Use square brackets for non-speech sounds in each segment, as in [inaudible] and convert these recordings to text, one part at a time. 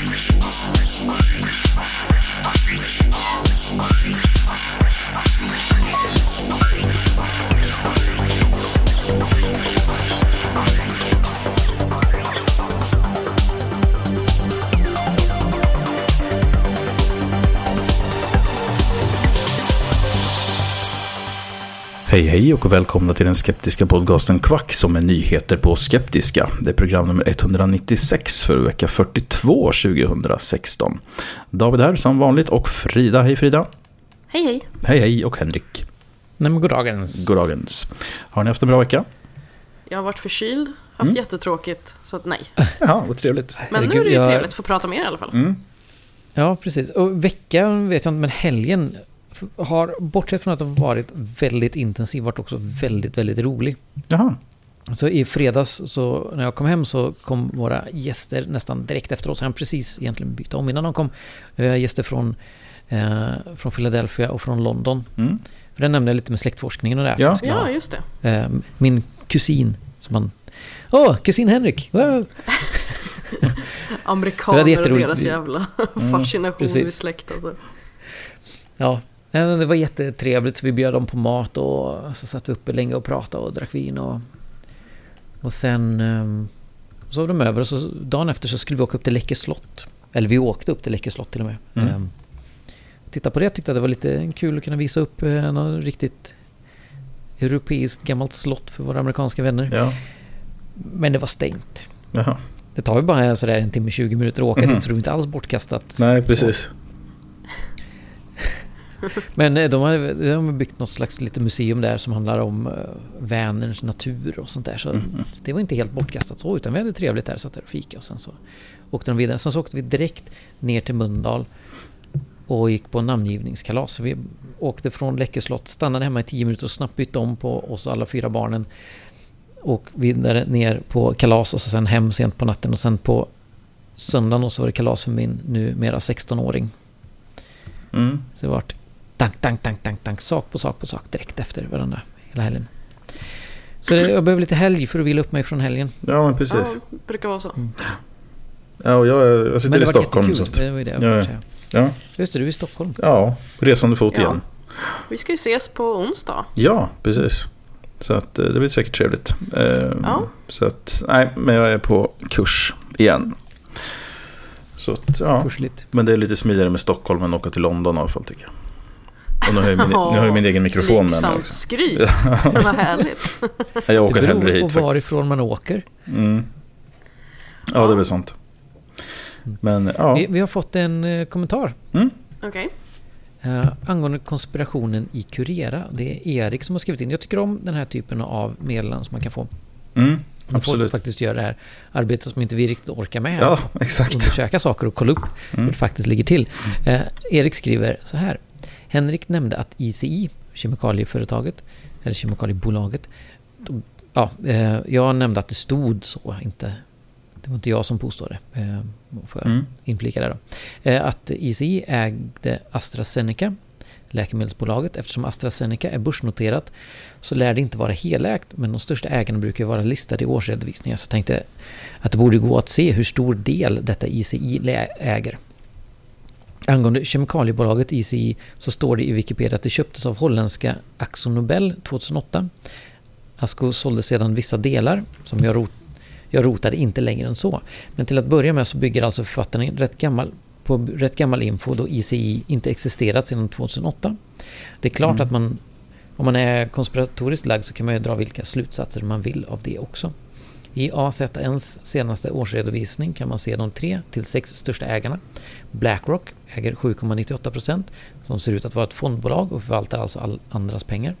Thank you. Hej hej och välkomna till den skeptiska podcasten Kvack som är nyheter på skeptiska. Det är program nummer 196 för vecka 42 2016. David här som vanligt och Frida. Hej Frida. Hej hej. Hej hej och Henrik. Nej men goddagens. Goddagens. Har ni haft en bra vecka? Jag har varit förkyld, haft jättetråkigt, så att nej. [laughs] Ja, vad trevligt. Men nu är det ju trevligt att få prata med er i alla fall. Mm. Ja, precis. Och veckan vet jag inte, men helgen har, bortsett från att den varit väldigt intensiv, varit också väldigt, väldigt rolig. Jaha. Så i fredags, så när jag kom hem så kom våra gäster nästan direkt efteråt. Så han precis egentligen bytt om innan de kom. Gäster från, eh, från Philadelphia och från London. Mm. För den nämnde jag lite med släktforskningen och det. här. Ja. Ja, just det. eh, min kusin som man... Åh, kusin Henrik! Wow. [laughs] Amerikaner och deras jävla [laughs] fascination precis. vid släkt alltså. Ja, det var jättetrevligt så vi bjöd dem på mat och så satt vi uppe länge och pratade och drack vin och... Och sen... ehm, Så var de över och så dagen efter så skulle vi åka upp till Läckö slott. Eller vi åkte upp till Läckö slott till och med. Mm. Ehm, Titta på det, tyckte att det var lite kul att kunna visa upp eh, något riktigt europeiskt gammalt slott för våra amerikanska vänner. Ja. Men det var stängt. Jaha. Det tar ju bara sådär en timme, 20 minuter att åka Mhm. dit så det är inte alls bortkastat. Nej, precis. Men eh, de har, de har byggt något slags lite museum där som handlar om uh, Vänerns natur och sånt där. Så Mhm. det var inte helt bortkastat så, utan vi hade trevligt där, satt där och fika och sen så åkte de vidare. Sen så åkte vi direkt ner till Mölndal och gick på namngivningskalas. Så vi åkte från Läckö slott, stannade hemma i tio minuter och snabbt bytte om på oss alla fyra barnen. Och vidare ner på kalas och så sen hem sent på natten och sen på söndagen och så var det kalas för min numera 16-åring. Mm. Så det vart tank, tank, tank, tank, tank, sak på sak på sak direkt efter varandra hela helgen. Så det, jag behöver lite helg för att vila upp mig från helgen. Ja, men precis. Ja, brukar vara så. Ja, och jag, jag sitter Men i det var Stockholm. Så jättekul. Det var ju det jag Ja, ja. säga. ja. Just det, du är i Stockholm. ja, resande fot Ja. igen. Vi ska ju ses på onsdag. Ja, precis. Så att eh, det blir säkert trevligt. Eh, Ja. Så att, nej, men jag är på kurs igen. Så att, ja. Kursligt. Men det är lite smidigare med Stockholm än att åka till London i alla fall tycker jag. Och nu har jag min, nu har jag min egen mikrofon med mig också. skryt. [laughs] Vad härligt. Jag Det åker hellre beror hit på faktiskt. varifrån man åker. Mm. Ja, det är väl sant. Men ja. Vi, vi har fått en eh, kommentar Mm. Okej. eh, angående konspirationen i Curera. Det är Erik som har skrivit in. Jag tycker om den här typen av meddelanden som man kan få. Mm. När folk Absolut. faktiskt gör det här arbetet som inte vi riktigt orkar med. Ja, [laughs] exakt. undersöka saker och kolla upp hur det faktiskt ligger till. Eh, Erik skriver så här. Henrik nämnde att ICI, kemikalieföretaget, eller kemikaliebolaget, de, ja, eh, jag nämnde att det stod så, inte, det var inte jag som påstod det, eh, får jag Mm. inflika där då. Eh, att ICI ägde AstraZeneca, läkemedelsbolaget, eftersom AstraZeneca är börsnoterat så lär det inte vara helägt, men de största ägarna brukar vara listade i årsredovisningar, så jag tänkte att det borde gå att se hur stor del detta ICI äger. Angående kemikaliebolaget ICI så står det i Wikipedia att det köptes av holländska Axo Nobel 2008. Asco sålde sedan vissa delar som jag, rot, jag rotade inte längre än så. Men till att börja med så bygger alltså författaren rätt gammal, på rätt gammal info då ICI inte existerat sedan 2008. Det är klart att man, om man är konspiratoriskt lagd så kan man ju dra vilka slutsatser man vill av det också. I AZNs senaste årsredovisning kan man se de tre till sex största ägarna. Blackrock äger 7,98 procent, som ser ut att vara ett fondbolag och förvaltar alltså all andras pengar.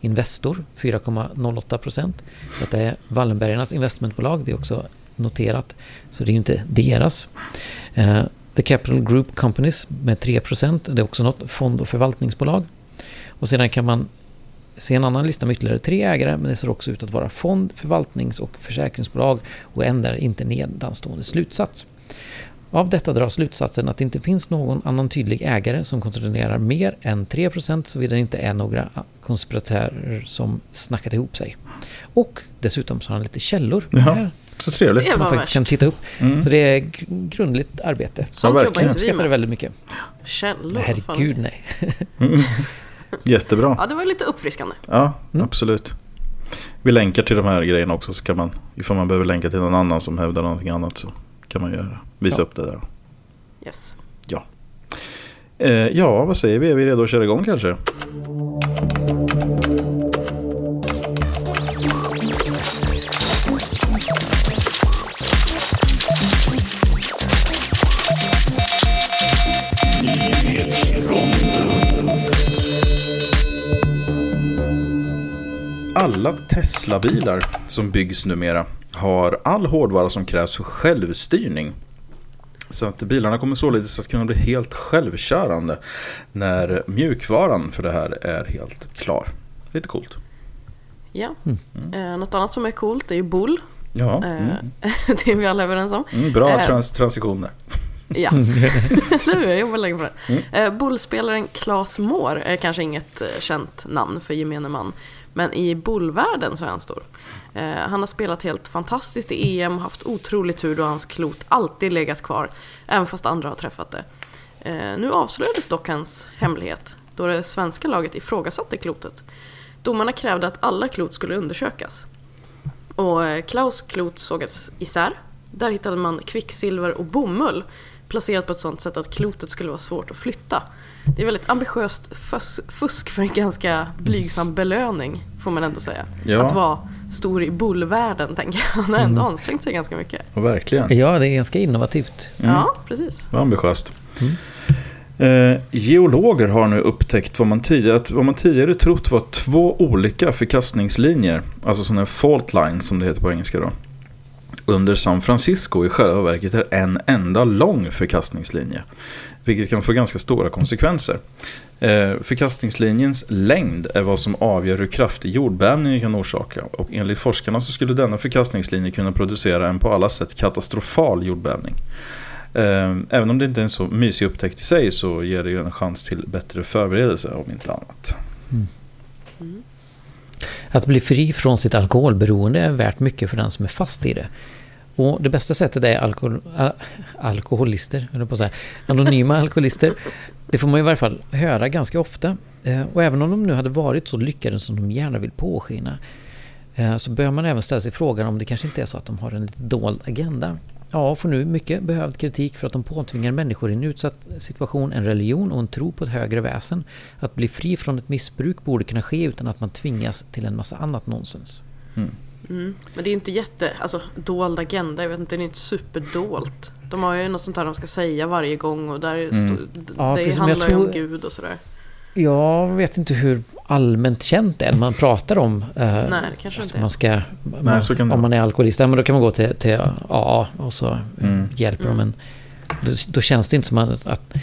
Investor 4,08 procent. Detta är Wallenbergarnas investmentbolag, det är också noterat, så det är inte deras. Eh, The Capital Group Companies med 3 procent, det är också något fond och förvaltningsbolag. Och sedan kan man se en annan lista med ytterligare tre ägare, men det ser också ut att vara fond, förvaltnings och försäkringsbolag och ändrar inte nedanstående slutsats. Av detta drar slutsatsen att det inte finns någon annan tydlig ägare som kontrollerar mer än 3% såvida det inte är några konspiratörer som snackat ihop sig. Och dessutom så har han lite källor. Ja, här så trevligt. Det som man faktiskt värst. kan titta upp. Mm. Så det är gr- grundligt arbete. Sånt Ja, jobbar inte vi Jag uppskattar det med. väldigt mycket. Källor. Herregud nej. [laughs] Jättebra. Ja, det var lite uppfriskande. Ja, Mm. absolut. Vi länkar till de här grejerna också så kan man, ifall man behöver länka till någon annan som hävdar någonting annat så kan man göra, visa Ja. upp det där. Yes. Eh, ja, vad säger vi? Är vi redo att köra igång kanske? Alla Tesla-bilar som byggs numera har all hårdvara som krävs för självstyrning. Så att bilarna kommer således att kunna bli helt självkörande när mjukvaran för det här är helt klar. Lite coolt. Ja. Eh, något annat som är coolt är ju Bull. Ja, Eh, mm. [laughs] det är vi alla överens om. Mm, bra eh, trans transitioner. Ja, [laughs] [laughs] hur? Jag jobbar länge på det. Mm. Eh, Bullspelaren Claes Moore är kanske inget eh, känt namn för gemene man. Men i bullvärlden så är han stor. Eh, han har spelat helt fantastiskt i EM, haft otrolig tur då hans klot alltid legat kvar. Även fast andra har träffat det. Eh, nu avslöjades dock hans hemlighet då det svenska laget ifrågasatte klotet. Domarna krävde att alla klot skulle undersökas. Och eh, Klaus klot sågades isär. Där hittade man kvicksilver och bomull placerat på ett sånt sätt att klotet skulle vara svårt att flytta. Det är väldigt ambitiöst fus- fusk för en ganska blygsam belöning, får man ändå säga. Ja. Att vara stor i bullvärlden, tänker jag. [laughs] Han har ändå ansträngt sig ganska mycket. Och verkligen. Ja, det är ganska innovativt. Ja, precis. Vad ambitiöst. Eh, geologer har nu upptäckt vad man, tidigare, att vad man tidigare trott var två olika förkastningslinjer. Alltså sådana fault lines som det heter på engelska då. Under San Francisco i själva verket är en enda lång förkastningslinje. Vilket kan få ganska stora konsekvenser. Eh, förkastningslinjens längd är vad som avgör hur kraftig jordbävningen kan orsaka. Och enligt forskarna så skulle denna förkastningslinje kunna producera en på alla sätt katastrofal jordbävning. Eh, Även om det inte är en så mysig upptäckt i sig så ger det ju en chans till bättre förberedelse om inte annat. Att bli fri från sitt alkoholberoende är värt mycket för den som är fast i det. Och det bästa sättet är alkohol, al- alkoholister, eller på att säga. Anonyma alkoholister. Det får man i varje fall höra ganska ofta. Eh, och även om de nu hade varit så lyckade som de gärna vill påskina eh, så bör man även ställa sig frågan om det kanske inte är så att de har en lite dold agenda. Ja, får nu mycket behövd kritik för att de påtvingar människor i en utsatt situation en religion och en tro på ett högre väsen. Att bli fri från ett missbruk borde kunna ske utan att man tvingas till en massa annat nonsens. Mm. Men det är ju inte jätte, alltså dold agenda, jag vet inte, det är inte superdolt. De har ju något sånt här de ska säga varje gång och där Mm. stå, Ja, det precis, handlar ju om tror- Gud och sådär. Jag vet inte hur allmänt känt det är när man pratar om eh, Nej, det kanske att inte är. man ska, Nej, så kan det om man är alkoholist, ja, men då kan man gå till, till AA och så Mm. hjälper de Mm. en. Då, då känns det inte som att, att,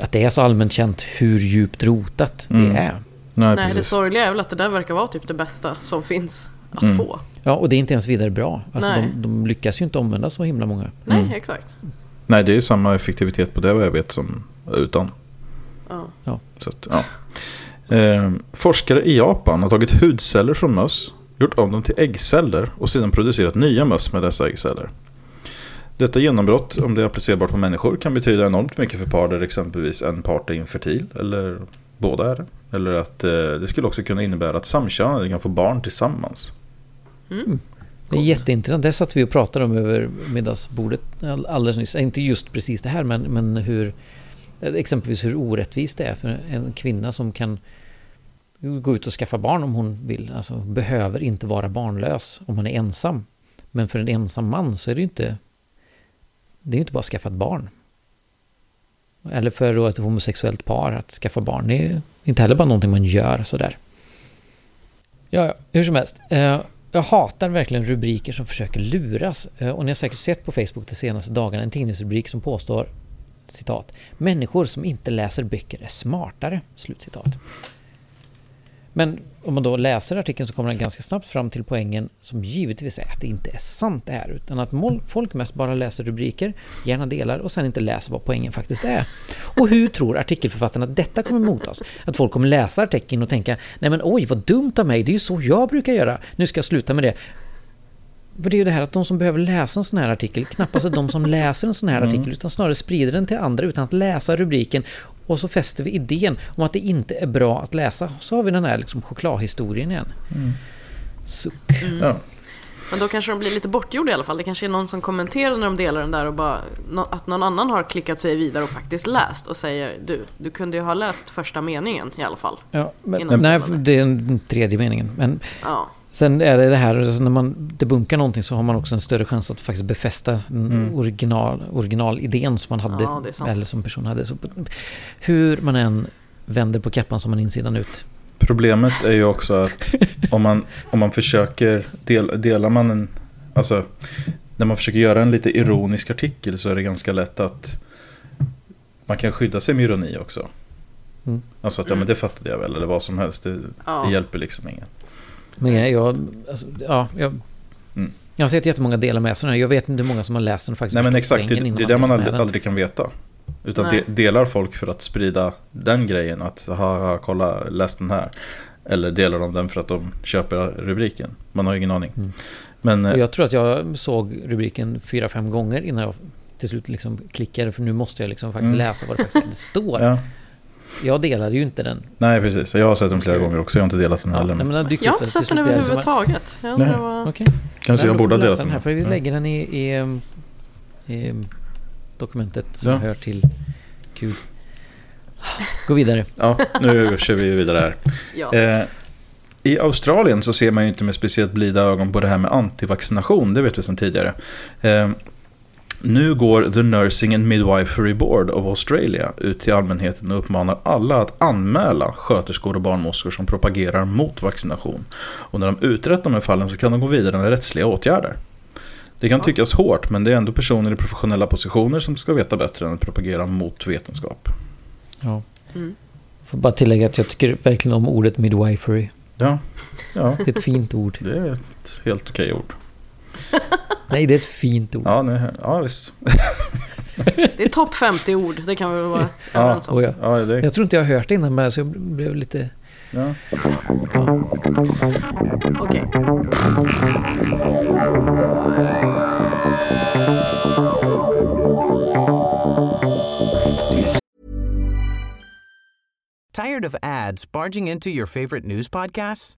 att det är så allmänt känt hur djupt rotat Mm. det är. Nej, Nej, det sorgliga är väl att det där verkar vara typ det bästa som finns att Mm. få. Ja, och det är inte ens vidare bra. Alltså Nej. de, de lyckas ju inte omvända så himla många. Nej, Mm. exakt. Nej, det är ju samma effektivitet på det vad jag vet som utan. Ja. Så att, ja. eh, forskare i Japan har tagit hudceller från möss, gjort om dem till äggceller och sedan producerat nya möss med dessa äggceller. Detta genombrott, om det är applicerbart på människor, kan betyda enormt mycket för par där exempelvis en part är infertil eller båda är det. Eller att eh, det skulle också kunna innebära att samkönade kan få barn tillsammans. Mm. Det är jätteintressant. Det satt vi och pratade om över middagsbordet all- alldeles nyss. Inte just precis det här, men, men hur exempelvis hur orättvist det är för en kvinna som kan gå ut och skaffa barn om hon vill. Alltså behöver inte vara barnlös om man är ensam. Men för en ensam man så är det ju inte... Det är ju inte bara att skaffa ett barn. Eller för då ett homosexuellt par att skaffa barn. Det är ju inte heller bara någonting man gör sådär. Ja, ja, hur som helst. Eh, jag hatar verkligen rubriker som försöker luras. Eh, och ni har säkert sett på Facebook de senaste dagarna en tidningsrubrik som påstår citat. Människor som inte läser böcker är smartare. Slutcitat. Men om man då läser artikeln så kommer den ganska snabbt fram till poängen som givetvis är att det inte är sant det här utan att folk mest bara läser rubriker, gärna delar och sen inte läser vad poängen faktiskt är. Och hur tror artikelförfattarna att detta kommer mottas? Att folk kommer läsa artikeln och tänka nej men oj vad dumt av mig, det är ju så jag brukar göra, nu ska jag sluta med det. För det är ju det här att de som behöver läsa en sån här artikel knappast är de som läser en sån här mm. artikel utan snarare sprider den till andra utan att läsa rubriken och så fäster vi idén om att det inte är bra att läsa. Så har vi den här liksom chokladhistorien igen. Mm. Suck. Mm. Ja. Men då kanske de blir lite bortgjorda i alla fall. Det kanske är någon som kommenterar när de delar den där och bara att någon annan har klickat sig vidare och faktiskt läst och säger du, du kunde ju ha läst första meningen i alla fall. Ja, men, nej, det är den tredje meningen. Men ja. Sen är det det här, alltså när man debunkar någonting så har man också en större chans att faktiskt befästa mm. original, originalidén som man hade, ja, eller som person hade. Så hur man än vänder på kappan som man insidan ut. Problemet är ju också att om man, om man försöker, del, delar man en, alltså när man försöker göra en lite ironisk artikel så är det ganska lätt att man kan skydda sig med ironi också. Mm. Alltså att ja men det fattade jag väl eller vad som helst, det, ja. det hjälper liksom ingen. Men jag, alltså, ja, jag, mm. jag har sett jättemånga delar med sig. Jag vet inte hur många som har läst den och faktiskt Nej men exakt, det, det är det man aldrig, aldrig, kan veta. Utan de, delar folk för att sprida den grejen. Att ha, kolla, läs den här. Eller delar de den för att de köper rubriken. Man har ingen aning. Mm. Men, och jag tror att jag såg rubriken fyra, fem gånger innan jag till slut liksom klickade. För nu måste jag liksom faktiskt mm. läsa vad det faktiskt [laughs] står. ja. Jag delade ju inte den. Nej, precis. Jag har sett den flera gånger också. Jag har inte delat den heller. Ja, men jag har inte sett den överhuvudtaget. Jag Nej. Var... Okay. Kanske jag borde ha delat den. Här, för vi lägger den i, i, i dokumentet som ja. hör till Gud. Gå vidare. Ja, nu kör vi vidare här. ja. eh, I Australien så ser man ju inte med speciellt blida ögon på det här med antivaccination. Det vet vi sedan tidigare. Eh, nu går The Nursing and Midwifery Board of Australia ut till allmänheten och uppmanar alla att anmäla sköterskor och barnmorskor som propagerar mot vaccination. Och när de utrett de här fallen så kan de gå vidare med rättsliga åtgärder. Det kan tyckas hårt, men det är ändå personer i professionella positioner som ska veta bättre än att propagera mot vetenskap. Ja. Mm. Får bara tillägga att jag tycker verkligen om ordet midwifery. Ja. ja. Det är ett fint ord. Det är ett helt okej ord. [laughs] Nej, det är ett fint ord. Ja, nej, ja visst. Det är topp 50 ord, det kan vi väl vara [laughs] överens om. Ja, ja, det... Jag tror inte jag har hört det innan, men jag blev lite... Ja. Okej. Okay. Tired of ads barging into your favorite news podcasts?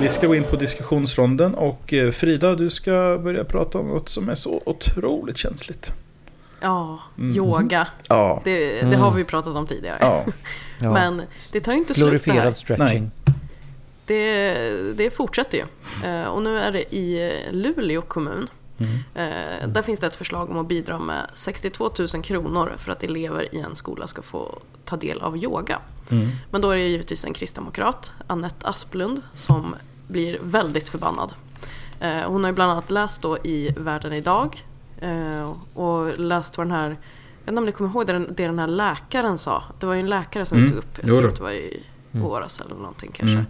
Vi ska gå in på diskussionsronden och eh, Frida, du ska börja prata om något som är så otroligt känsligt. Ja, mm. yoga. Ja. Det, det har vi pratat om tidigare. Ja. [laughs] Men det tar ju inte slut det här. stretching. Det, det fortsätter ju. Eh, och nu är det i Luleå kommun. Mm. Där finns det ett förslag om att bidra med 62 000 kronor för att elever i en skola ska få ta del av yoga. Mm. Men då är det givetvis en kristdemokrat, Annette Asplund, som blir väldigt förbannad. Eh, hon har ju bland annat läst då i Världen idag Eh, och läst vad den här, jag vet inte om ni kommer ihåg det, det den här läkaren sa. Det var ju en läkare som mm. tog upp, jag tror det var i mm. våras eller någonting kanske.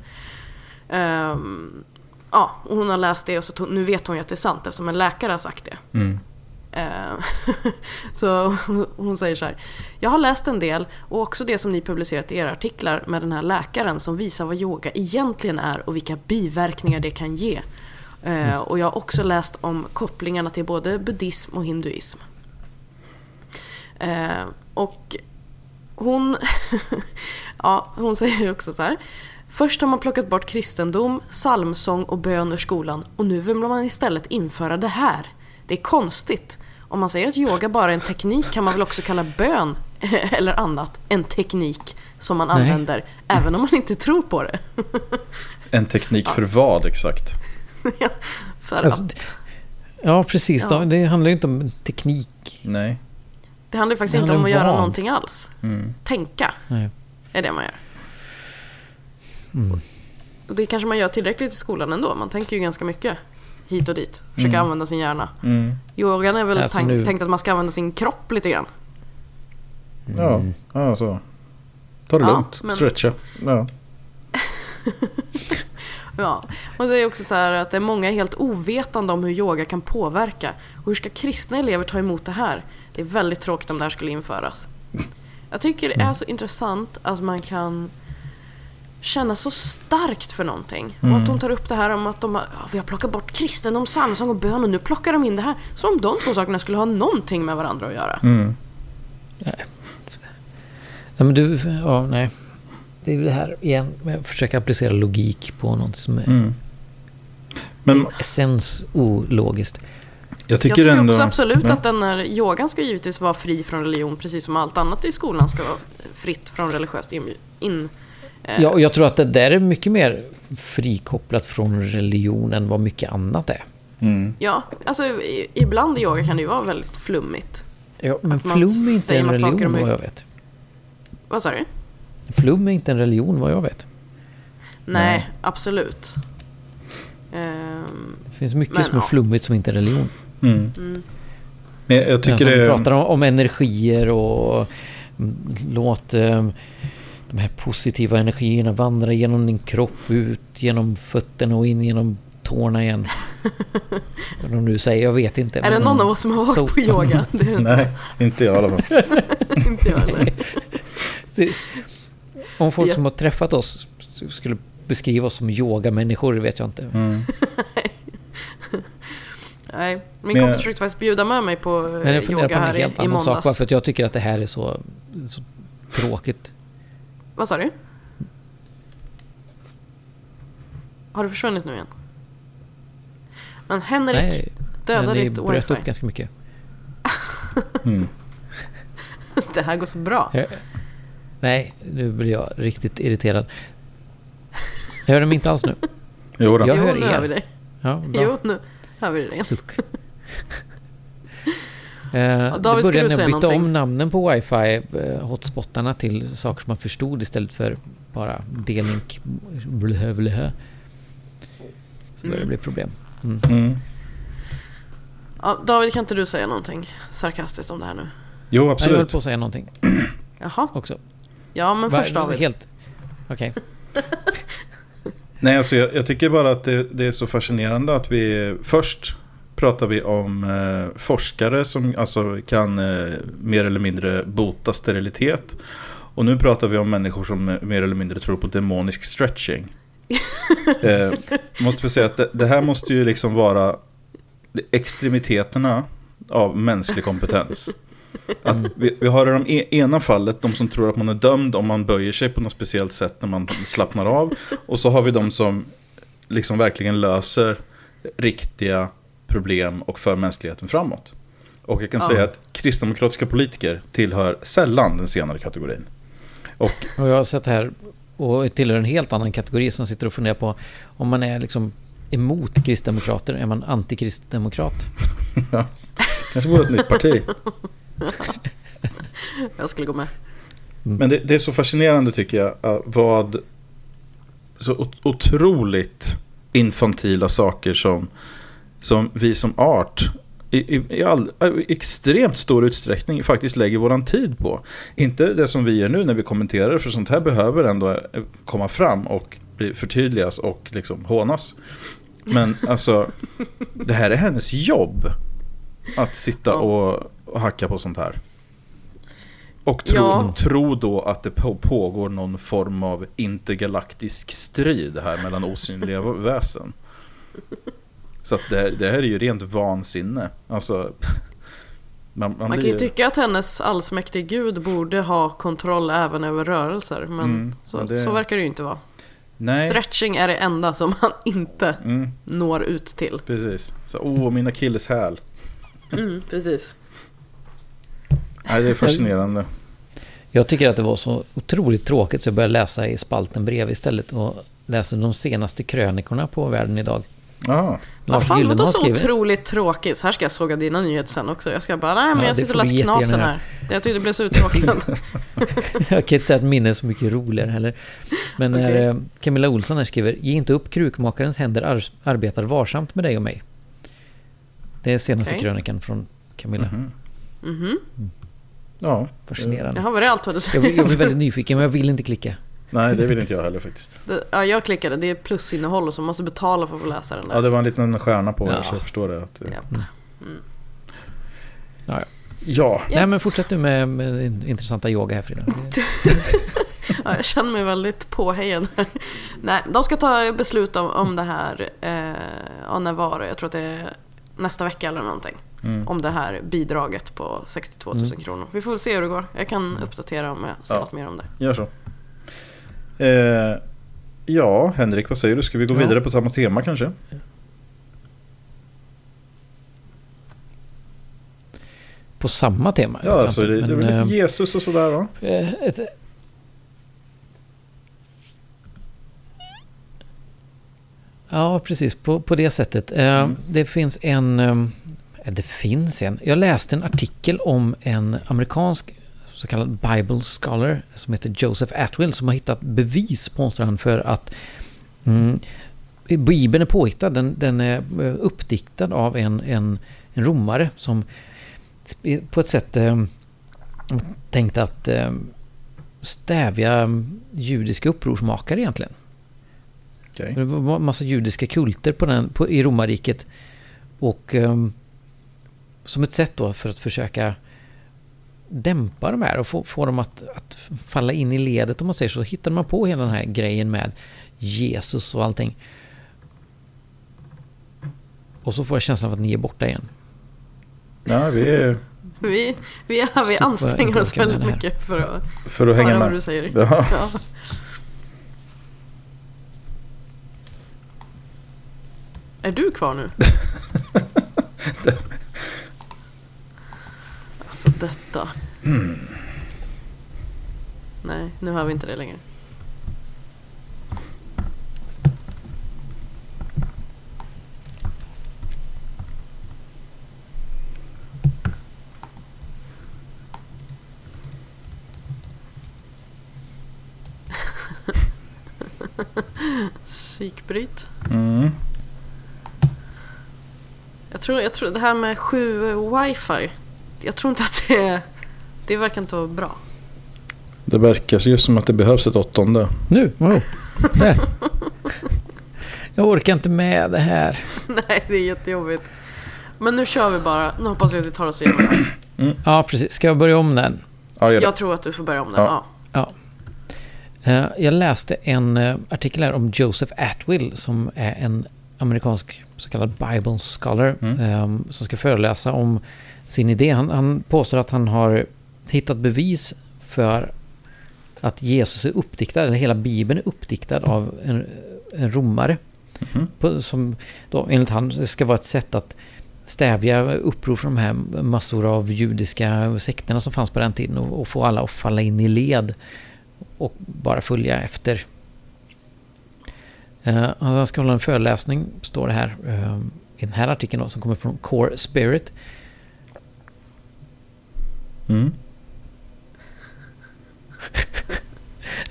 Mm. Um, ja, och hon har läst det och så tog, nu vet hon ju att det är sant eftersom en läkare har sagt det. Mm. Eh, [laughs] så hon säger så här. Jag har läst en del och också det som ni publicerat i era artiklar med den här läkaren som visar vad yoga egentligen är och vilka biverkningar det kan ge. Mm. Och jag har också läst om kopplingarna till både buddhism och hinduism. Eh, och hon, [laughs] ja, hon säger också så här. Först har man plockat bort kristendom, psalmsång och bön ur skolan och nu vill man istället införa det här. Det är konstigt. Om man säger att yoga bara är en teknik kan man väl också kalla bön [laughs] eller annat en teknik som man Nej. använder även om man inte tror på det. [laughs] En teknik för vad exakt? [laughs] Ja, för Alltså, att, Ja, precis. Ja. Det handlar ju inte om teknik. Nej. det handlar ju faktiskt det inte om att handlar om göra vad. någonting alls. Mm. Tänka Nej. är det man gör. Mm. Och det kanske man gör tillräckligt i skolan ändå. Man tänker ju ganska mycket hit och dit. Försöka Mm. använda sin hjärna. Mm. Yogan är väl Alltså tank- nu- tänkt att man ska använda sin kropp lite grann. Ja, Mm. ja, så. Ta det Ja, lugnt. men- Stretcha. Ja. [laughs] Ja. Och det är också så här att det är många helt ovetande om hur yoga kan påverka. Och hur ska kristna elever ta emot det här? Det är väldigt tråkigt om det här skulle införas. Jag tycker det är så intressant att man kan känna så starkt för någonting. Och att hon tar upp det här om att de har, ja, vi har plockat bort kristendom, psalmsång och bön och nu plockar de in det här. Som om de två sakerna skulle ha någonting med varandra att göra. Mm. Nej, men du, ja, nej. Det är väl det här igen, med att försöka applicera logik på något som är Mm. Men essens ologiskt. jag Jag tycker, tycker ändå... också absolut Ja. att den här yogan ska givetvis vara fri från religion precis som allt annat i skolan ska vara fritt från religiöst in... in Ja, och jag tror att det där är mycket mer frikopplat från religion än vad mycket annat är. Mm. Ja, alltså i- ibland i yoga kan det ju vara väldigt flummigt. Ja, men flum är inte en religion hur- vad jag vet. Vad sa du? Flum är inte en religion vad jag vet. Nej, Nej. absolut. Ehm, Det finns mycket Men, som är ja. flummigt som inte är religion. Mm. mm. Men jag tycker alltså, det vi pratar om, om energier och mm, låt eh, de här positiva energierna vandra genom din kropp, ut genom fötterna och in genom tårna igen. [laughs] Vad de nu säger, jag vet inte. Är det någon av oss som har varit på yoga? [laughs] Det är det Nej, inte jag i alla fall. [laughs] inte jag heller. Om folk Ja. som har träffat oss skulle beskriva oss som yogamänniskor vet jag inte. Mm. Nej, min kompis försökte faktiskt bjuda med mig på eh, Men jag funderar yoga på en här i, helt i annan sak måndags. för att jag tycker att det här är så, så tråkigt. Vad sa du? Har du försvunnit nu igen? Men Henrik, Nej, döda men det ditt bröt wifi. upp ganska mycket. [laughs] Mm. Det här går så bra. Jag, nej, nu blir jag riktigt irriterad. Jag hör dem inte alls nu. Jo då. Jag jo, hör nu er. hör vi dig. Ja, bra. Jo, nu hör vi dig igen. Suck. [laughs] Eh, David, det började när jag bytte någonting? om namnen på wifi eh, hotspottarna till saker som man förstod istället för bara delink blö, blö. Så började det Mm. bli problem. Mm. Mm. Ja, David, kan inte du säga någonting sarkastiskt om det här nu? Jo, Nej, Jag höll absolut. på att säga någonting Jaha, också. ja men Va- först David. Helt... Okej. Nej, alltså jag, jag tycker bara att det, det är så fascinerande att vi först pratar vi om eh, forskare som alltså kan eh, mer eller mindre bota sterilitet. Och nu pratar vi om människor som eh, mer eller mindre tror på demonisk stretching. [laughs] eh, måste vi säga att det, det här måste ju liksom vara extremiteterna av mänsklig kompetens. Att vi, vi har i de e- ena fallet de som tror att man är dömd om man böjer sig på något speciellt sätt när man slappnar av. Och så har vi de som liksom verkligen löser riktiga problem och för mänskligheten framåt. Och jag kan Ja. säga att kristdemokratiska politiker tillhör sällan den senare kategorin. Och Och jag har sett här och tillhör en helt annan kategori som sitter och funderar på om man är liksom emot kristdemokrater, är man antikristdemokrat? kanske vore ett nytt parti. [laughs] Jag skulle gå med. Men det, det är så fascinerande tycker jag. eh, Vad så ot- otroligt infantila saker som, som vi som art i, i, i, all, i extremt stor utsträckning faktiskt lägger våran tid på. Inte det som vi gör nu när vi kommenterar, för sånt här behöver ändå eh, komma fram och bli förtydligas och liksom hånas. Men [laughs] alltså, det här är hennes jobb. Att sitta och, och hacka på sånt här. Och tro, Ja. tro då att det på- pågår någon form av intergalaktisk strid här mellan osynliga väsen. Så att det, här- det här är ju rent vansinne. Alltså, [laughs] Man, man Man kan blir- ju tycka att hennes allsmäktige gud borde ha kontroll även över rörelser. Men Mm, så, det- så verkar det ju inte vara. Nej. Stretching är det enda som han [laughs] inte Mm, når ut till. precis. Så, åh, min akilleshäl. Mm, [laughs] precis. Nej, det är fascinerande. Jag tycker att det var så otroligt tråkigt så jag började läsa i spalten brev istället och läser de senaste krönikorna på Världen idag. Ja, Vad Lars fan vadå Gyllenhammar så skriver. otroligt tråkigt? Så här ska jag såga dina nyheter sen också. Jag ska bara, nej men Ja, jag sitter och läser knasen här. Jag tyckte det blev så uttråkad. [laughs] Jag kan inte säga att minne är så mycket roligare heller. Men när Okej. eh, Camilla Olsson här skriver Ge inte upp krukmakarens händer ar- arbetar varsamt med dig och mig. Det är senaste Okej. krönikan från Camilla. Mhm. Mhm. ja. Fascinerande. Jaha, var det allt vad du Jag, säger? blir- jag blir väldigt [laughs] nyfiken men jag vill inte klicka. Nej, det vill inte jag heller faktiskt. Det- Ja, jag klickade. Det är plusinnehåll och så man måste betala för att få läsa den där. Ja, det var en liten stjärna på Ja. ja. så jag förstår det. Att, Japp. Ja, ja. ja. Yes. Nej men fortsätt du med, med din intressanta yoga här Frida. [laughs] Ja, jag känner mig väldigt påhejad. [laughs] Nej, de ska ta beslut om, om det här. Eh, ja, när var det? Jag tror att det är nästa vecka eller någonting. Mm. Om det här bidraget på 62 000 kronor. Vi får väl se hur det går. Jag kan uppdatera om jag ser Ja. något mer om det. Gör så. Eh, ja, Henrik, vad säger du? Ska vi gå Ja. vidare på samma tema kanske? På samma tema. Ja, alltså, det, det är men, väl eh, lite Jesus och sådär va? Eh, ett, ja, precis. På, på det sättet. Eh, Mm. Det finns en... eh, Det finns en. Jag läste en artikel om en amerikansk så kallad Bible scholar som heter Joseph Atwill som har hittat bevis, påstår han, för att mm, Bibeln är påhittad. Den, den är eh, uppdiktad av en, en, en romare som på ett sätt eh, tänkte att eh, stävja judiska upprorsmakare egentligen. Okej. Det var en massa judiska kulter på den, på, i romarriket. Och ehm, som ett sätt då för att försöka dämpa de här och få, få dem att, att falla in i ledet om man säger så, hittade man på hela den här grejen med Jesus och allting. Och så får jag känslan av att ni är borta igen. Ja, vi är [laughs] Vi, vi, är, vi anstränger oss väldigt mycket för att för att hänga höra vad med. du säger. Ja. Ja. [laughs] Är du kvar nu? [laughs] alltså detta. Nej, nu hör vi inte det längre. Psykbryt. Mm. Jag tror, jag tror det här med sju wifi. Jag tror inte att det Det verkar inte vara bra. Det verkar ju som att det behövs ett åttonde. Nu, wow. Där. Jag orkar inte med det här. [laughs] Nej, det är jättejobbigt. Men nu kör vi bara. Nu hoppas jag att vi tar oss igenom det här. Ja, precis. Ska jag börja om den? Ja, gör det. Jag tror att du får börja om den. Ja. Ja. Ja. Eh, Jag läste en eh, artikel här om Joseph Atwill som är en amerikansk så kallad Bible scholar Mm. eh, som ska föreläsa om sin idé. Han, han påstår att han har hittat bevis för att Jesus är uppdiktad, eller hela Bibeln är uppdiktad av en, en romare. Mhm. På, som då, enligt han ska vara ett sätt att stävja uppror från de här massor av judiska sekterna som fanns på den tiden och, och få alla att falla in i led och bara följa efter. Uh, han ska hålla en föreläsning, står det här eh, i den här artikeln då, som kommer från Core Spirit. Mm.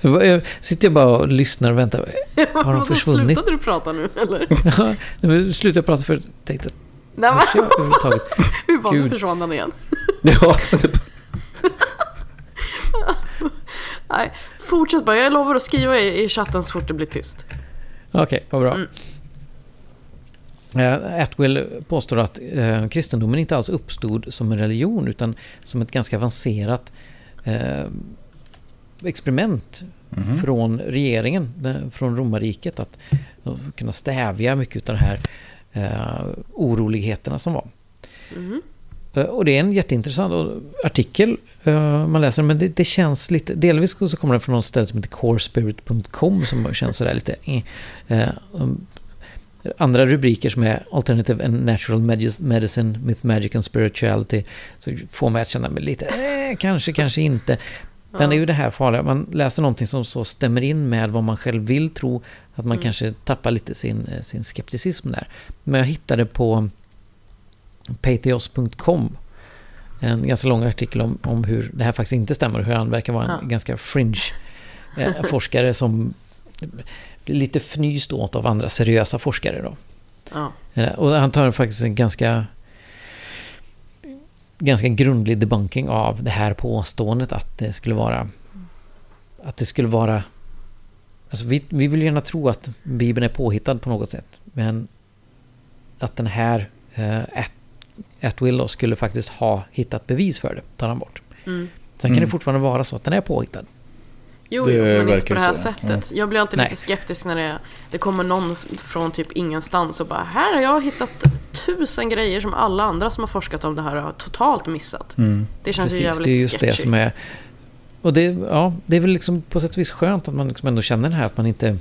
[laughs] Jag sitter jag bara och lyssnar och väntar. Har de [laughs] försvunnit? Slutade du prata nu eller? [laughs] Ja, nu slutade jag prata för jag tänkte att Nej, men, jag överhuvudtaget? hur var det Gud. försvann han igen? Ja, typ. Nej, fortsätt bara. Jag lovar att skriva i, i chatten så fort det blir tyst. Okej, vad bra. Mm. Eh, Atwill påstår att eh, kristendomen inte alls uppstod som en religion utan som ett ganska avancerat eh, experiment Mhm. från regeringen, den- från romarriket, att eh, kunna stävja mycket av de här eh, oroligheterna som var. Eh, Och det är en jätteintressant artikel eh, man läser, men det, det känns lite... Delvis så kommer den från något ställe som heter corespirit.com som känns sådär lite... Eh, eh, andra rubriker som är Alternative and Natural Medi- Medicine, Myth, Magic and Spirituality. Så får mig att känna mig lite, eh, kanske, kanske inte. Men det är ju det här farliga, man läser någonting som så stämmer in med vad man själv vill tro, att man kanske tappar lite sin, eh, sin skepticism där. Men jag hittade på patheos.com en ganska lång artikel om, om hur det här faktiskt inte stämmer, hur han verkar vara en Ja. ganska fringe eh, forskare som lite fnyst åt av andra seriösa forskare då. Ja. Eh, Och han tar faktiskt en ganska ganska grundlig debunking av det här påståendet att det skulle vara att det skulle vara alltså vi, vi vill gärna tro att Bibeln är påhittad på något sätt men att den här eh, At- Atwill då skulle faktiskt ha hittat bevis för det, tar han bort. Mm. Sen kan Mm. det fortfarande vara så att den är påhittad. Jo, Det jo, men inte på det här så, sättet. Jag blir alltid Nej. lite skeptisk när det, det kommer någon från typ ingenstans och bara Här har jag hittat tusen grejer som alla andra som har forskat om det här har totalt missat. Mm. Det känns ju Precis, jävligt det är just sketchy. det som är... Och det, ja, det är väl liksom på sätt och vis skönt att man liksom ändå känner det här att man inte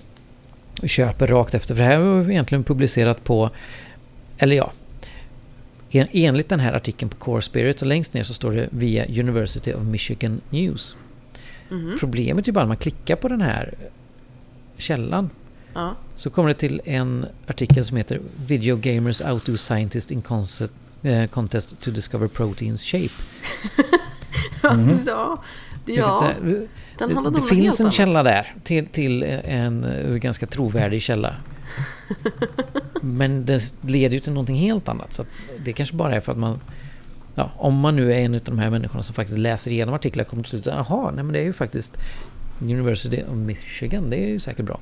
köper rakt efter. För det här var ju egentligen publicerat på... Eller ja. En, enligt den här artikeln på Core Spirit så längst ner så står det via University of Michigan News. Mhm. Problemet är ju bara att man klickar på den här källan Ja. så kommer det till en artikel som heter Video Gamers Outdo Scientist in concept, eh, Contest to Discover Proteins Shape. [laughs] ja, det, Jag kan ja. säga, den det handlade det något finns en annat. källa där till, till en eh, ganska trovärdig källa. [laughs] Men det leder ju till någonting helt annat. Så att det kanske bara är för att man... Ja, om man nu är en av de här människorna som faktiskt läser igenom artiklar kommer till slutet. Jaha, nej men det är ju faktiskt University of Michigan. Det är ju säkert bra.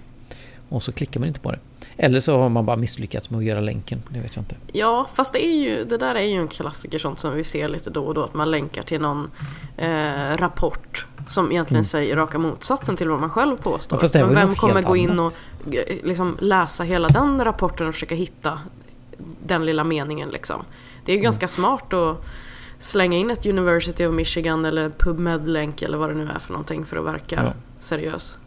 Och så klickar man inte på det. Eller så har man bara misslyckats med att göra länken. Det vet jag inte. Ja, fast det, är ju, det där är ju en klassiker sånt som vi ser lite då och då. Att man länkar till någon eh, rapport som egentligen säger raka motsatsen till vad man själv påstår. Mm. Ja, Men vem kommer gå in och eh, liksom, läsa hela den rapporten och försöka hitta den lilla meningen liksom. Det är ju Mm. ganska smart att slänga in ett University of Michigan eller PubMed-länk eller vad det nu är för någonting för att verka Ja. seriös.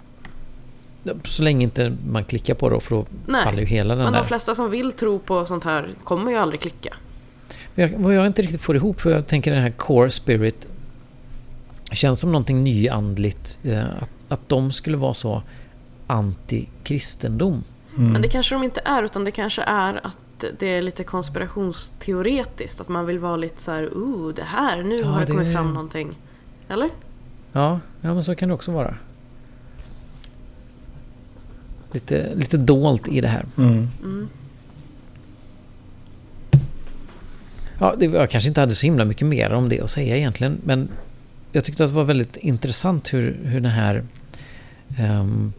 Så länge inte man klickar på det för då Nej, faller ju hela den Men där. de flesta som vill tro på sånt här kommer ju aldrig klicka. Jag, vad jag inte riktigt får ihop, för jag tänker den här Core Spirit känns som någonting nyandligt. Eh, att, att de skulle vara så anti-kristendom. Mm. Men det kanske de inte är, utan det kanske är att det är lite konspirationsteoretiskt. Att man vill vara lite så här, oh, det här, nu Ja, har det, det- kommit fram någonting. Eller? Ja, ja, men så kan det också vara. Lite, lite dolt i det här. Mm. Mm. Ja, det, jag kanske inte hade så himla mycket mer om det att säga egentligen. Men jag tyckte att det var väldigt intressant hur, hur den här... ehm,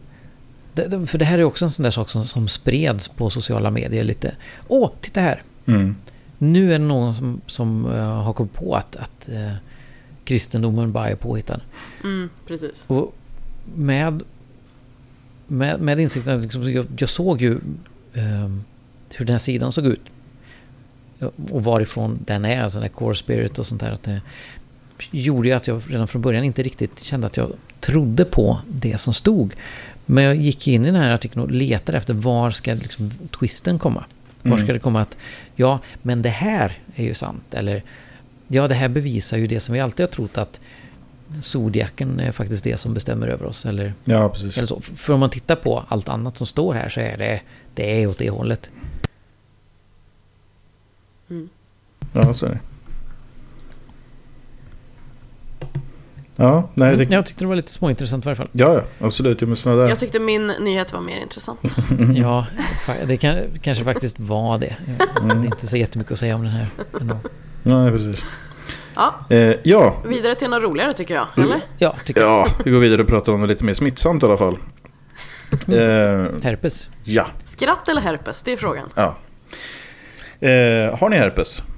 det, för det här är också en sån där sak som, som spreds på sociala medier lite. Åh, titta här! Mm. Nu är det någon som, som eh, har kommit på att, att eh, kristendomen bara är påhittad. Mm, precis. Och med, med, med insikten, att liksom, jag, jag såg ju ehm, hur den här sidan såg ut. Och varifrån den är, alltså den här core spirit och sånt där. Att det gjorde ju att jag redan från början inte riktigt kände att jag trodde på det som stod. Men jag gick in i den här artikeln och letade efter var ska liksom twisten komma. Var Mm. ska det komma att, ja, men det här är ju sant. Eller, ja, det här bevisar ju det som vi alltid har trott att Zodiaken är faktiskt det som bestämmer över oss. Eller, Ja, precis. eller så. För om man tittar på allt annat som står här så är det, det är åt det hållet. Mm. Ja, så är det. Ja, nej, det... Jag tyckte det var lite småintressant i varje fall. Ja, ja, absolut. Men såna där... Jag tyckte min nyhet var mer intressant. [laughs] Ja, det kan, kanske faktiskt var det. Det är inte så jättemycket att säga om den här. ändå. Nej, precis. Ja, Eh, ja, vidare till något roligare tycker jag. Eller? Ja, tycker jag. ja, vi går vidare och pratar om något lite mer smittsamt i alla fall. Eh, Herpes. ja, Skratt eller herpes? Det är frågan. ja. Eh, har ni herpes? [laughs]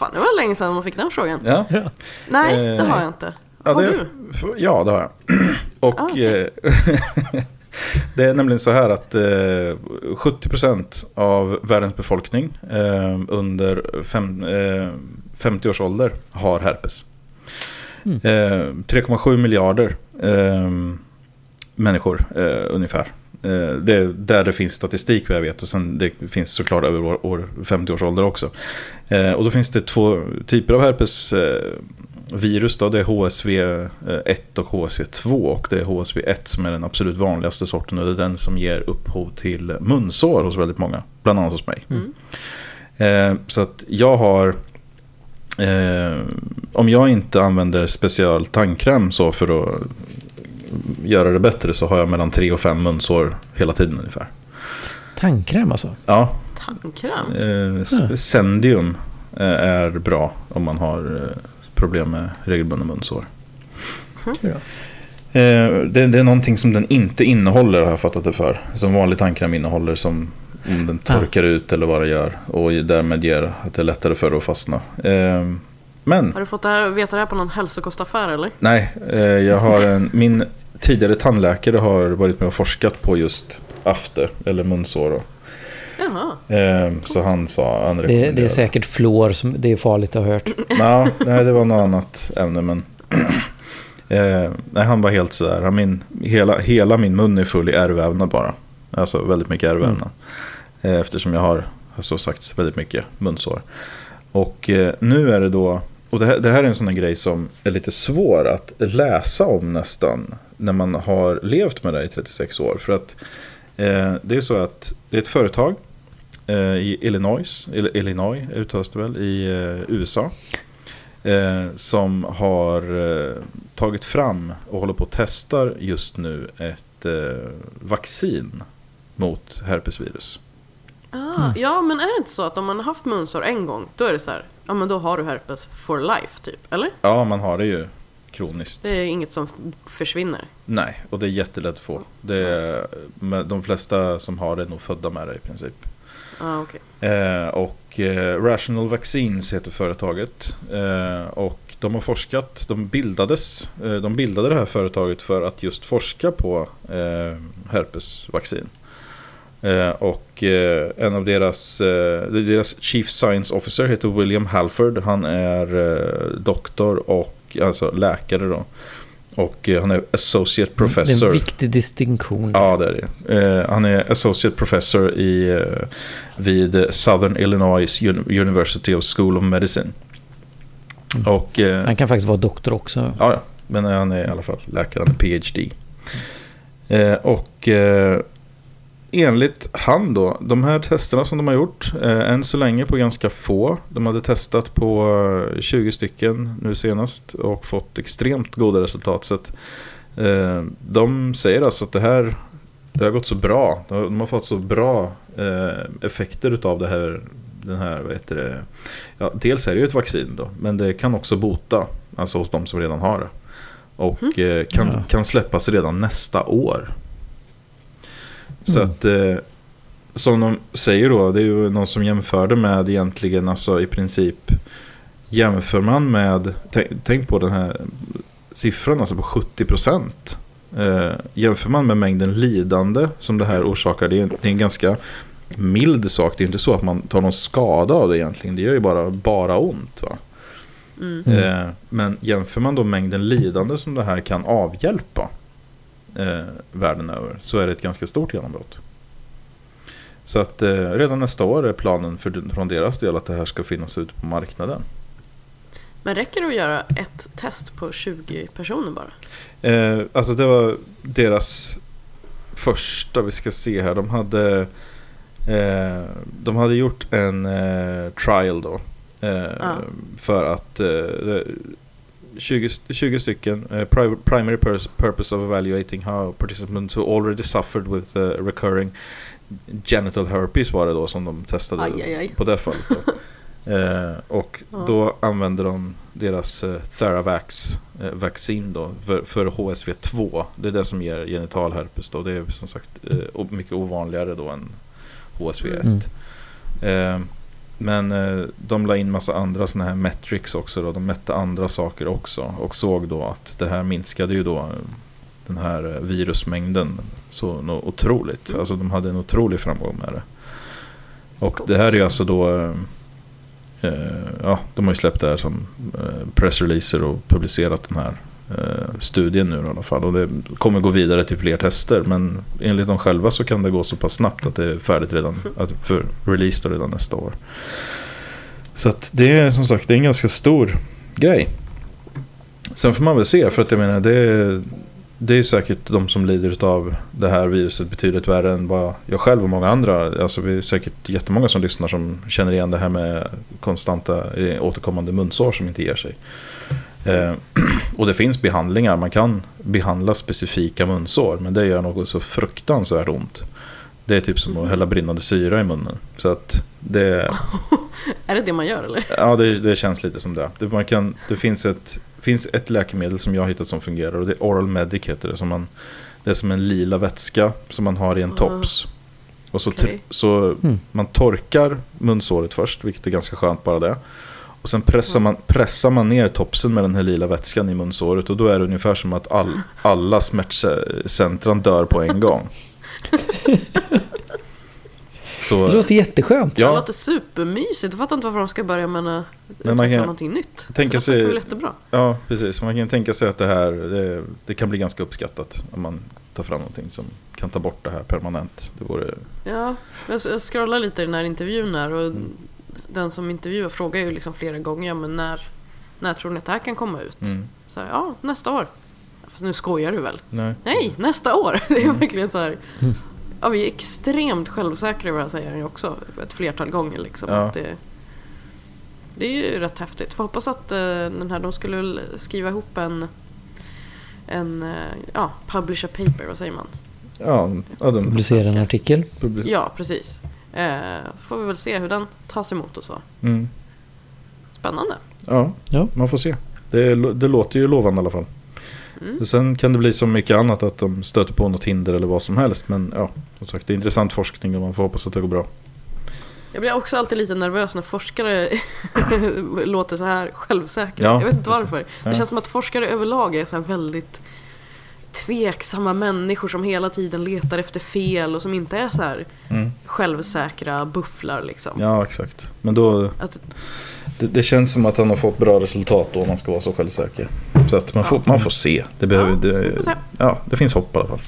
Fan, det var länge sedan man fick den frågan. Ja, Nej, det Eh, har jag inte. ja, har det, du? ja det har jag. [clears throat] Och Ah, okej. eh, [laughs] Det är nämligen så här att eh, 70% av världens befolkning eh, under fem, eh, 50 års ålder har herpes. Mm. Eh, 3,7 miljarder eh, människor eh, ungefär. Eh, det är där det finns statistik vad jag vet och sen det finns såklart över år, år 50 års ålder också. Eh, och då finns det två typer av herpes eh, virus då, det är HSV1 och HSV2 och det är HSV1 som är den absolut vanligaste sorten och det är den som ger upphov till munsår hos väldigt många, bland annat hos mig. Mm. Så att jag har, eh, om jag inte använder speciell tandkräm så för att göra det bättre så har jag mellan tre och fem munsår hela tiden ungefär. Tandkräm alltså? Ja, Tandkräm? eh, Sendium eh, är bra om man har eh, problem med regelbundna munsår. Ja. Eh, det, det är någonting som den inte innehåller har jag fattat det för. Som vanlig tandkräm innehåller som om den torkar ut eller vad det gör. Och därmed ger att det är lättare för det att fastna. Men Har du fått det här, veta det här på någon hälsokostaffär eller? nej, jag har en, min tidigare tandläkare har varit med och forskat på just afte eller munsår. och, Jaha. Eh, så han sa, han Det, det är säkert fluor som det är farligt att ha hört. Ja, nej, det var något annat ämne. Men [clears throat] eh, nej, han var helt sådär. Han, min, hela, hela min mun är full i ärrvävnad bara. Alltså väldigt mycket ärrvävnad. Eh, eftersom jag har, har så sagt, väldigt mycket munsår. Och eh, nu är det då, och det här, det här är en sån här grej som är lite svår att läsa om nästan. När man har levt med det i 36 år. För att eh, det är så att det är ett företag eh, i Illinois, Ill- Illinois uttalas det väl, i eh, USA. Eh, som har eh, tagit fram och håller på att testar just nu ett eh, vaccin mot herpesvirus. Ah, Ja, men är det inte så att om man har haft munsår en gång, då är det så här, ja men då har du herpes for life typ, eller? Ja, man har det ju kroniskt. Det är inget som försvinner. Nej, och det är jättelätt att få. Det är, men de flesta som har det är nog födda med det i princip. Ah, okej. Eh, och eh, Rational Vaccines heter företaget. Eh, och de har forskat, de bildades, eh, de bildade det här företaget för att just forska på eh, herpesvaccin. Eh, och en av deras, deras Chief Science Officer heter William Halford. Han är doktor och alltså läkare då. Och eh, han är Associate Det är Professor. en viktig distinktion. Ja, det är det. Eh, han är associate professor i, eh, vid Southern Illinois Un- University of School of Medicine. Och, eh, Han kan faktiskt vara doktor också. ja, men han är i alla fall läkare, han är PhD. Och enligt han då, de här testerna som de har gjort, eh, än så länge på ganska få. De hade testat på eh, 20 stycken nu senast och fått extremt goda resultat. Så att, eh, de säger alltså att det här det har gått så bra. De har, fått så bra eh, effekter utav det här. Den här vad heter det? Ja, dels är det ju ett vaccin då, men det kan också bota. Alltså hos de som redan har det. Och eh, kan, Ja. kan släppas redan nästa år. Så Mm. att eh, som de säger då, det är ju någon som jämförde med egentligen alltså i princip jämför man med, tänk, tänk på den här siffran alltså på 70 procent. Eh, jämför man med mängden lidande som det här orsakar, det är, det är en ganska mild sak. Det är inte så att man tar någon skada av det egentligen. Det gör ju bara, bara ont. Va? Mm. Mm. Eh, men jämför man då mängden lidande som det här kan avhjälpa eh, världen över så är det ett ganska stort genombrott. Så att eh, redan nästa år är planen för, från deras del att det här ska finnas ute på marknaden. Men räcker det att göra ett test på 20 personer bara? Eh, alltså det var deras första, vi ska se här, de hade eh, De hade gjort en eh, trial då. Eh, Ja. För att eh, 20, 20 stycken eh, pri- Primary purs- purpose of evaluating how participants who already suffered with eh, recurring genital herpes var det då som de testade Aj, aj, aj. på det fallet. Då. [laughs] Eh, och Ja. då använde de deras eh, Theravax eh, vaccin då för, för HSV2. Det är det som ger genital herpes då. Det är som sagt eh, mycket ovanligare då än HSV1. Mm. Men eh, de la in massa andra sådana här metrics också då. De mätte andra saker också och såg då att det här minskade ju då eh, den här eh, virusmängden så otroligt. Mm. Alltså de hade en otrolig framgång med det. Och det här är alltså då, eh, ja de har ju släppt det här som eh, pressreleaser och publicerat den här Eh, studien nu i alla fall. Och det kommer gå vidare till fler tester. Men enligt dem själva så kan det gå så pass snabbt att det är färdigt redan, att för release då redan nästa år. Så att det är som sagt det är en ganska stor grej. Sen får man väl se, för att jag menar det är, det är säkert de som lider av det här viruset betydligt värre än vad jag själv och många andra. Alltså vi är säkert jättemånga som lyssnar som känner igen det här med konstanta eh, återkommande munsår som inte ger sig. Eh, [clears throat] och det finns behandlingar, man kan behandla specifika munsår men det gör något så fruktansvärt ont. Det är typ som att hälla brinnande syra i munnen. Så att det, [laughs] Är det det man gör eller? Ja, det, det känns lite som det. Det, man kan, det finns, ett, finns ett läkemedel som jag har hittat som fungerar och det är Oral Medic heter det. Som man, det är som en lila vätska som man har i en tops. Och så, Okej. så man torkar munsåret först, vilket är ganska skönt bara det. Och sen pressar man, pressar man ner topsen med den här lila vätskan i munsåret och då är det ungefär som att all, alla smärtcentran dör på en gång. [laughs] Det Så, låter jätteskönt. Det ja, låter supermysigt. Jag fattar inte varför de ska börja med att Men man utveckla kan någonting nytt. tänka det sig- låter väl jättebra. Ja, precis. Man kan tänka sig att det här det, det kan bli ganska uppskattat om man tar fram någonting som kan ta bort det här permanent. Det vore, Ja, jag jag scrollar lite i den här intervjun här och Mm. Den som intervjuar frågar ju liksom flera gånger, ja, men när, när tror ni att det här kan komma ut? mm, Så här, ja, nästa år. Fast nu skojar du väl? nej. Nej, nästa år! [laughs] Det är Mm. verkligen så här. [laughs] Ja, vi är extremt självsäkra i vad jag säger också ett flertal gånger. Liksom, Ja. att det, det är ju rätt häftigt. Får hoppas att eh, den här, de skulle skriva ihop en, en eh, ja, publish a paper, vad säger man? Ja, ja, de, Publicera en artikel. public- Ja, precis. Eh, får vi väl se hur den tas emot och så. mm, Spännande. ja, Ja. man får se. Det, det låter ju lovande i alla fall. Mm. Sen kan det bli som mycket annat att de stöter på något hinder eller vad som helst. Men ja, som sagt, det är intressant forskning och man får hoppas att det går bra. Jag blir också alltid lite nervös när forskare [laughs] låter så här självsäkra. Ja, jag vet inte varför. Det känns som att forskare överlag är så här väldigt tveksamma människor som hela tiden letar efter fel och som inte är så här Mm. självsäkra bufflar liksom. Ja, exakt. Men då, Att, det, det känns som att han har fått bra resultat då om man ska vara så självsäker. Så att man, får, man får se. Det, behöver, Ja, det, se. Ja, det finns hopp i alla fall.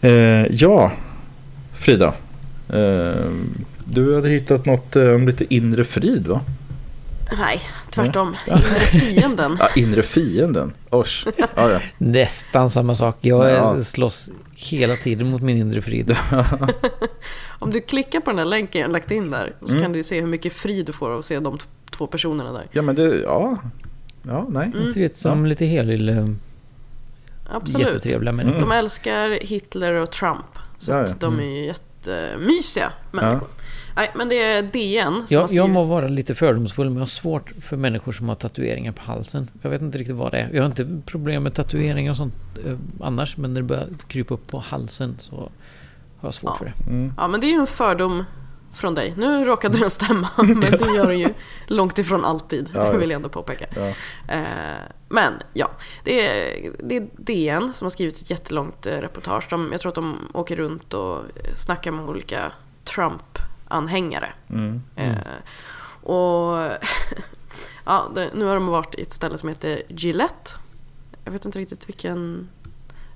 Eh, ja, Frida. Eh, du hade hittat något eh, om lite inre frid va? Nej, tvärtom. Inre fienden. Ja, inre fienden. Osh. Ja, ja. Nästan samma sak. Jag Ja. slåss hela tiden mot min inre frid. [laughs] Om du klickar på den här länken jag lagt in där så Mm. kan du se hur mycket frid du får av att se de t- två personerna där. ja, men det, ja. Ja, nej. Mm. Det ser ut som lite helylle. Absolut. Jättetrevliga människor. Mm. De älskar Hitler och Trump. Så Ja, att ja. de är ju jättemysiga människor. Nej, men det är DN som har Jag, jag skrivit... må vara lite fördomsfull men jag har svårt för människor som har tatueringar på halsen. Jag vet inte riktigt vad det är. Jag har inte problem med tatueringar och sånt eh, annars men när det börjar krypa upp på halsen så har jag svårt Ja. för det. Mm. Ja, men det är ju en fördom från dig. Nu råkade den stämma, [laughs] men det gör den ju långt ifrån alltid, Ja, ja. vill jag ändå påpeka. Ja. Eh, men ja, det är, det är DN som har skrivit ett jättelångt eh, reportage. De, jag tror att de åker runt och snackar med olika Trump-anhängare. Mm. Eh, och [laughs] ja, det, nu har de varit i ett ställe som heter Gillette. Jag vet inte riktigt vilken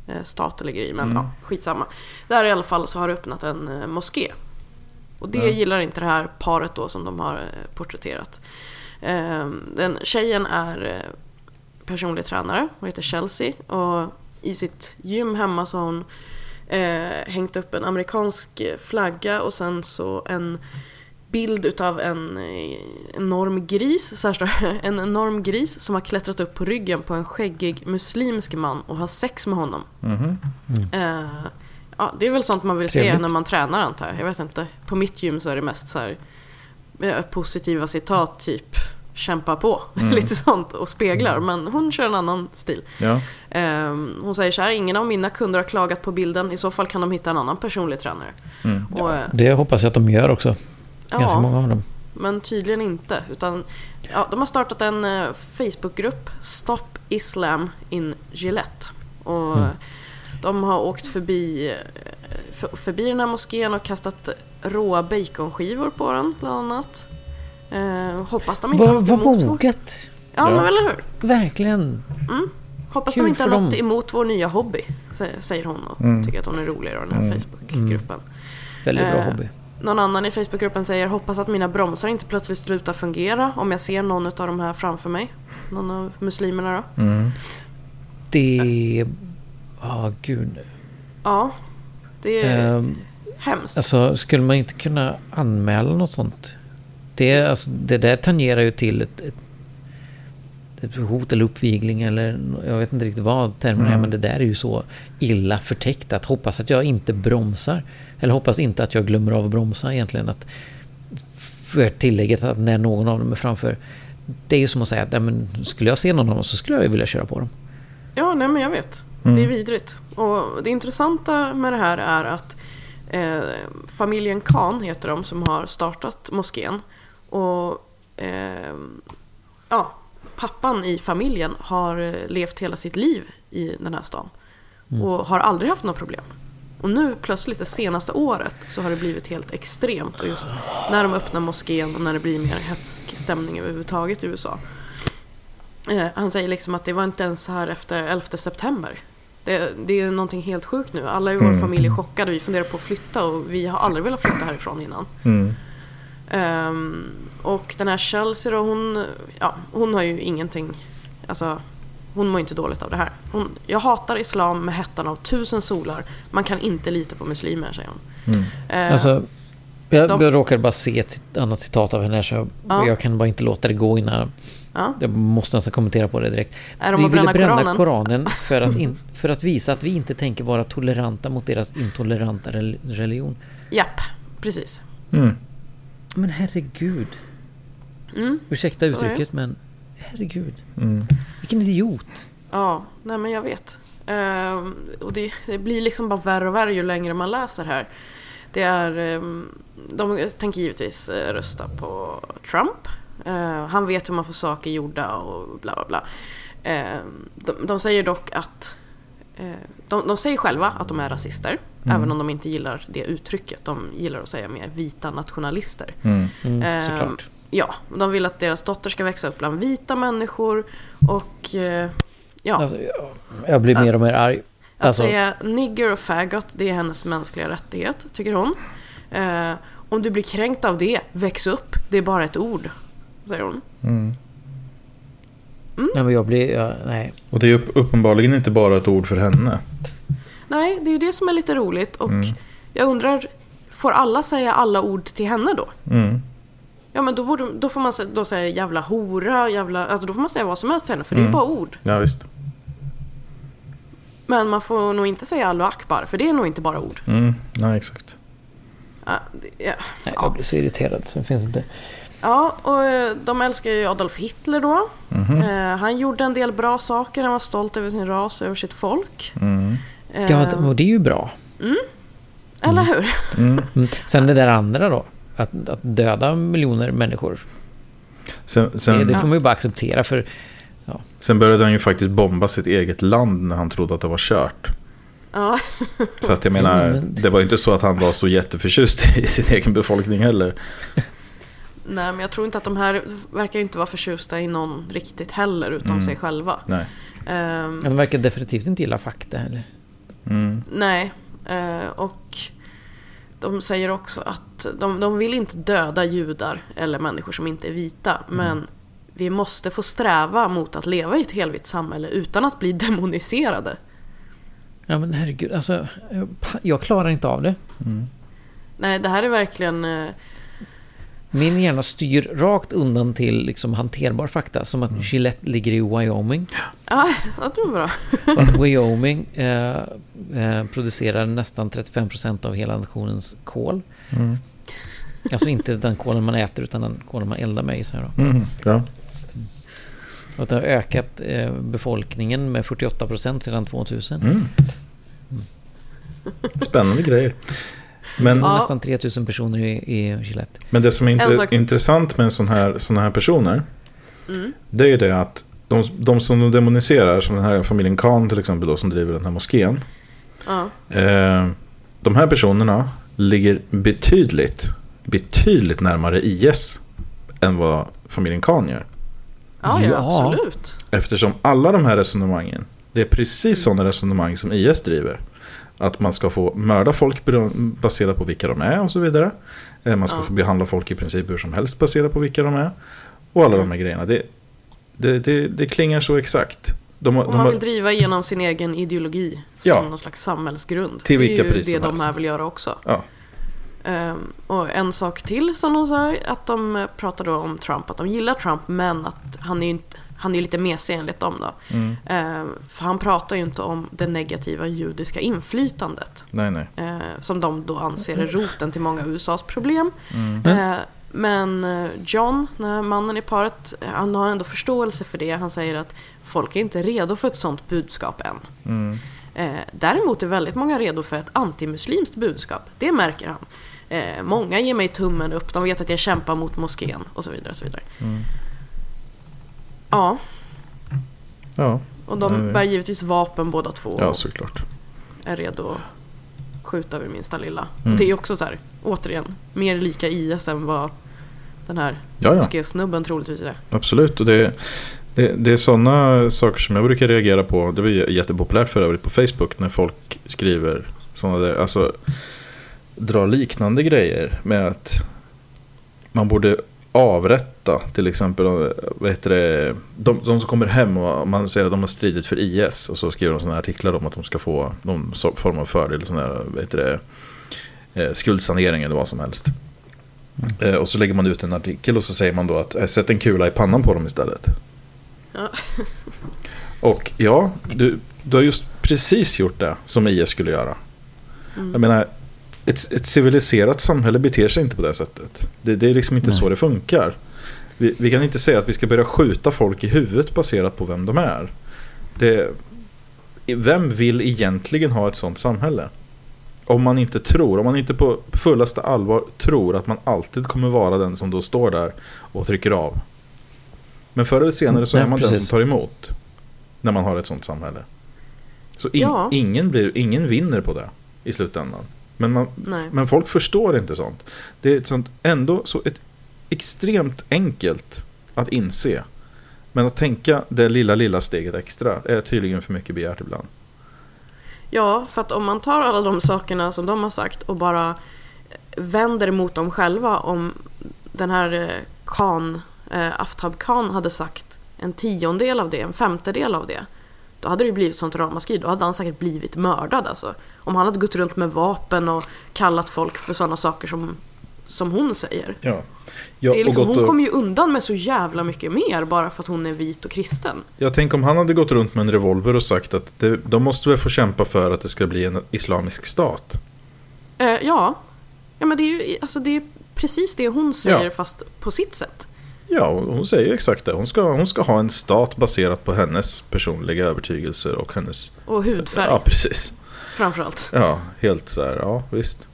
eh, stat det ligger i, men Mm. ja, skitsamma. Där i alla fall så har det öppnat en eh, moské. Och det Ja. gillar inte det här paret då som de har eh, porträtterat. Den tjejen är personlig tränare och heter Chelsea. Och i sitt gym hemma så har hon eh, hängt upp en amerikansk flagga och sen så en bild utav en eh, enorm gris, så här står [laughs] en enorm gris som har klättrat upp på ryggen på en skäggig muslimsk man och har sex med honom. Mhm. Eh, ja, det är väl sånt man vill se Trevligt. när man tränar antar jag. Jag vet inte. På mitt gym så är det mest så här eh, positiva citat typ kämpa på, [laughs] lite sånt och speglar. Men hon kör en annan stil. Ja. Eh, hon säger så här, ingen av mina kunder har klagat på bilden. I så fall kan de hitta en annan personlig tränare. Mm. Och, eh, Det hoppas jag att de gör också. Ganska ja, många av dem. men tydligen inte. Utan, ja, de har startat en eh, Facebookgrupp, Stop Islam in Gillette. Och De har åkt förbi, eh, för- förbi den här moskén och kastat råa baconskivor på den bland annat. Eh, hoppas de inte har Vad något vad emot vår... moget. Ja, Ja. men eller hur? Verkligen. Hoppas Kul de inte har något dem. emot vår nya hobby, sä- säger hon och Mm. tycker att hon är rolig i den här Facebookgruppen. Väldigt bra Eh, hobby. Någon annan i Facebookgruppen säger hoppas att mina bromsar inte plötsligt slutar fungera om jag ser någon av de här framför mig. Någon av muslimerna då. Mm. Det... Ja, gud. Ja, det är Ehm, hemskt. alltså, skulle man inte kunna anmäla något sånt? Det, är, alltså, det där tangerar ju till ett, ett, ett hot eller uppvigling eller jag vet inte riktigt vad termen är, Mm. men det där är ju så illa förtäckt att hoppas att jag inte bromsar. Eller hoppas inte att jag glömmer av att bromsa egentligen. Att för tillägget att när någon av dem är framför. Det är ju som att säga att ja, men, skulle jag se någon av dem så skulle jag ju vilja köra på dem. Ja, nej men jag vet. Mm. Det är vidrigt. Och det intressanta med det här är att eh, familjen Khan heter de som har startat moskén. Och eh, ja, pappan i familjen har eh, levt hela sitt liv i den här stan. Och har aldrig haft några problem. Och nu plötsligt det senaste året så har det blivit helt extremt. Och just när de öppnar moskén och när det blir mer hetsk stämning överhuvudtaget i USA. Eh, han säger liksom att det var inte ens så här efter 11 september. Det, det är någonting helt sjukt nu. Alla i vår Mm. familj är chockade. Vi funderar på att flytta och vi har aldrig velat flytta härifrån innan. Mm. Ehm, och den här Chelsea då, hon, ja, hon har ju ingenting, alltså hon mår inte dåligt av det här. Hon, jag hatar islam med hettan av tusen solar. Man kan inte lita på muslimer, säger hon. Mm. Ehm, Alltså, jag, de- jag råkade bara se ett annat citat av henne så jag, Ja. jag kan bara inte låta det gå innan. ja. Jag måste nästan kommentera på det direkt. Är de vi ville bränna bränna Koranen? Koranen för att, in, [laughs] för att visa att vi inte tänker vara toleranta mot deras intoleranta rel- religion. Japp, precis. Mm. Men herregud. Mm. Ursäkta uttrycket, men herregud. Mm. Vilken idiot. Ja, nej men jag vet. Ehm, och det, det blir liksom bara värre och värre ju längre man läser här. Det är, ehm, de tänker givetvis eh, rösta på Trump. Eh, han vet hur man får saker gjorda och bla bla bla. Ehm, de, de säger dock att eh, de, de säger själva att de är rasister. Även om de inte gillar det uttrycket. De gillar att säga mer vita nationalister. Mm. Mm, Ehm, såklart. Ja, de vill att deras dotter ska växa upp bland vita människor. Och eh, ja, Alltså, jag, jag blir mer och mer arg. att Alltså, säga nigger och faggot, det är hennes mänskliga rättighet, tycker hon. Eh, om du blir kränkt av det, väx upp. Det är bara ett ord, säger hon. Mm. nej, men jag blir... Ja, nej. Och det är upp- uppenbarligen inte bara ett ord för henne. Nej, det är ju det som är lite roligt. Och Mm. jag undrar, får alla säga alla ord till henne då? Mm. Ja, men då, borde, då får man då säga jävla hora, jävla... Alltså då får man säga vad som helst till henne, för det är ju Mm. bara ord. Ja, visst. Men man får nog inte säga Allahu Akbar, för det är nog inte bara ord. Mm. Nej, exakt. Ja, det- ja. nej, Ja. jag blir så irriterad så det finns inte... Ja, och eh, de älskar ju Adolf Hitler då. Mhm. Eh, han gjorde en del bra saker, han var stolt över sin ras och över sitt folk. Mm. Ja, det- och det är ju bra. Eller hur? Mm. Mm. Sen det där andra då. Att, att döda miljoner människor. Sen, Det, sen, det får man ju bara acceptera för... sen började han ju faktiskt bomba sitt eget land när han trodde att det var kört. Ja, Så att jag menar, Men- det var ju inte så att han var så jätteförtjust i [laughs] sin egen befolkning heller. nej men jag tror inte att de här verkar inte vara förtjusta i någon riktigt heller, utom Mm. sig själva. Nej. Ehm, De verkar definitivt inte gilla fakta heller. Mm. nej, eh, och de säger också att de, de vill inte döda judar eller människor som inte är vita, men vi måste få sträva mot att leva i ett helvitt samhälle utan att bli [laughs] demoniserade. Ja men herregud, alltså... jag- Jag klarar inte av det. Mm. Nej, det här är verkligen... Min hjärna styr rakt undan till liksom hanterbar fakta. Som att Gillette ligger i Wyoming. Ja, det var bra. Att Wyoming eh, eh, producerar nästan 35% av hela nationens kol. Mm. Alltså inte den kolen man äter utan den kolen man eldar med. Så här då. Mm. Ja. Och det har ökat eh, befolkningen med 48% sedan 2000. Mm. Spännande grejer. Men, Ja. Nästan 3000 personer i, i Gillette. men det som är sak- intressant med en sån här, såna här personer. Mm. Det är ju det att de, de som de demoniserar, som den här familjen Khan till exempel då, som driver den här moskén. Ja. Eh, de här personerna ligger betydligt, betydligt närmare IS än vad familjen Khan gör. Ja, ja, Ja. absolut. Eftersom alla de här resonemangen, det är precis sådana resonemang som IS driver. Att man ska få mörda folk baserat på vilka de är och så vidare. Eh, Man ska Ja. få behandla folk i princip hur som helst baserat på vilka de är. Och alla de här grejerna. Det, det, det, det klingar så exakt. De, Och man har, vill driva igenom sin egen ideologi som Ja. någon slags samhällsgrund. Till det vilka är ju det de helst. här vill göra också. ja, Ehm, och en sak till som de sa, att de pratar då om Trump, att de gillar Trump men att han är ju inte han är ju lite mesig enligt dem då. Mm. Ehm, för han pratar ju inte om det negativa judiska inflytandet. nej nej. Eh, som de då anser är roten till många USAs problem. Mm. Eh, men eh, John, mannen i paret, eh, han har ändå förståelse för det. Han säger att folk är inte redo för ett sånt budskap än. Mm. Eh, däremot är väldigt många redo för ett antimuslimskt budskap. Det märker han. Eh, många ger mig tummen upp, de vet att jag kämpar mot moskén och så vidare. Och så vidare. Mm. Ja, Ja, och de Mm. bär givetvis vapen båda två. ja såklart. är redo att skjuta vid minsta lilla. Mm. Det är också så här, återigen, mer lika IS än vad den här moskésnubben troligtvis är. Absolut, och det, det, det är sådana saker som jag brukar reagera på. Det var jättepopulärt för övrigt på Facebook när folk skriver sådana där, alltså drar liknande grejer med att man borde avrätta till exempel vad heter det, de, de som kommer hem och man säger att de har stridit för IS och så skriver de sådana artiklar om att de ska få någon form av fördel, sån här, vad heter det, eh, skuldsanering eller vad som helst. Eh, och så lägger man ut en artikel och så säger man då att eh, sätt en kula i pannan på dem istället. Ja. [laughs] Och ja, du, du har just precis gjort det som IS skulle göra. Mm. Jag menar, ett, ett civiliserat samhälle beter sig inte på det sättet. Det, det är liksom inte Nej. så det funkar. Vi, vi kan inte säga att vi ska börja skjuta folk i huvudet baserat på vem de är. Det, vem vill egentligen ha ett sånt samhälle? Om man inte tror, om man inte på fullaste allvar tror att man alltid kommer vara den som då står där och trycker av. Men förr eller senare så Nej, är man den precis. som tar emot. När man har ett sånt samhälle. Så in, Ja. ingen, blir, ingen vinner på det i slutändan. Men, man, Nej. men folk förstår inte sånt. Det är ett sånt, ändå så ett extremt enkelt att inse. Men att tänka det lilla, lilla steget extra är tydligen för mycket begärt ibland. Ja, för att om man tar alla de sakerna som de har sagt och bara vänder mot dem själva om den här eh, Khan, eh, Aftab Khan hade sagt en tiondel av det, en femtedel av det. Då hade det ju blivit sånt ramaskri, då hade han säkert blivit mördad alltså. Om han hade gått runt med vapen och kallat folk för sådana saker som, som hon säger. Ja. Ja, liksom, hon och, kommer ju undan med så jävla mycket mer bara för att hon är vit och kristen. Jag tänker om han hade gått runt med en revolver och sagt att det, de måste väl få kämpa för att det ska bli en islamisk stat. Eh, ja. ja, men det är ju alltså det är precis det hon säger Ja. fast på sitt sätt. Ja, hon säger exakt det. Hon ska, hon ska ha en stat baserat på hennes personliga övertygelser och hennes... Och hudfärg Ja, precis. framförallt. Ja, helt så här, ja visst.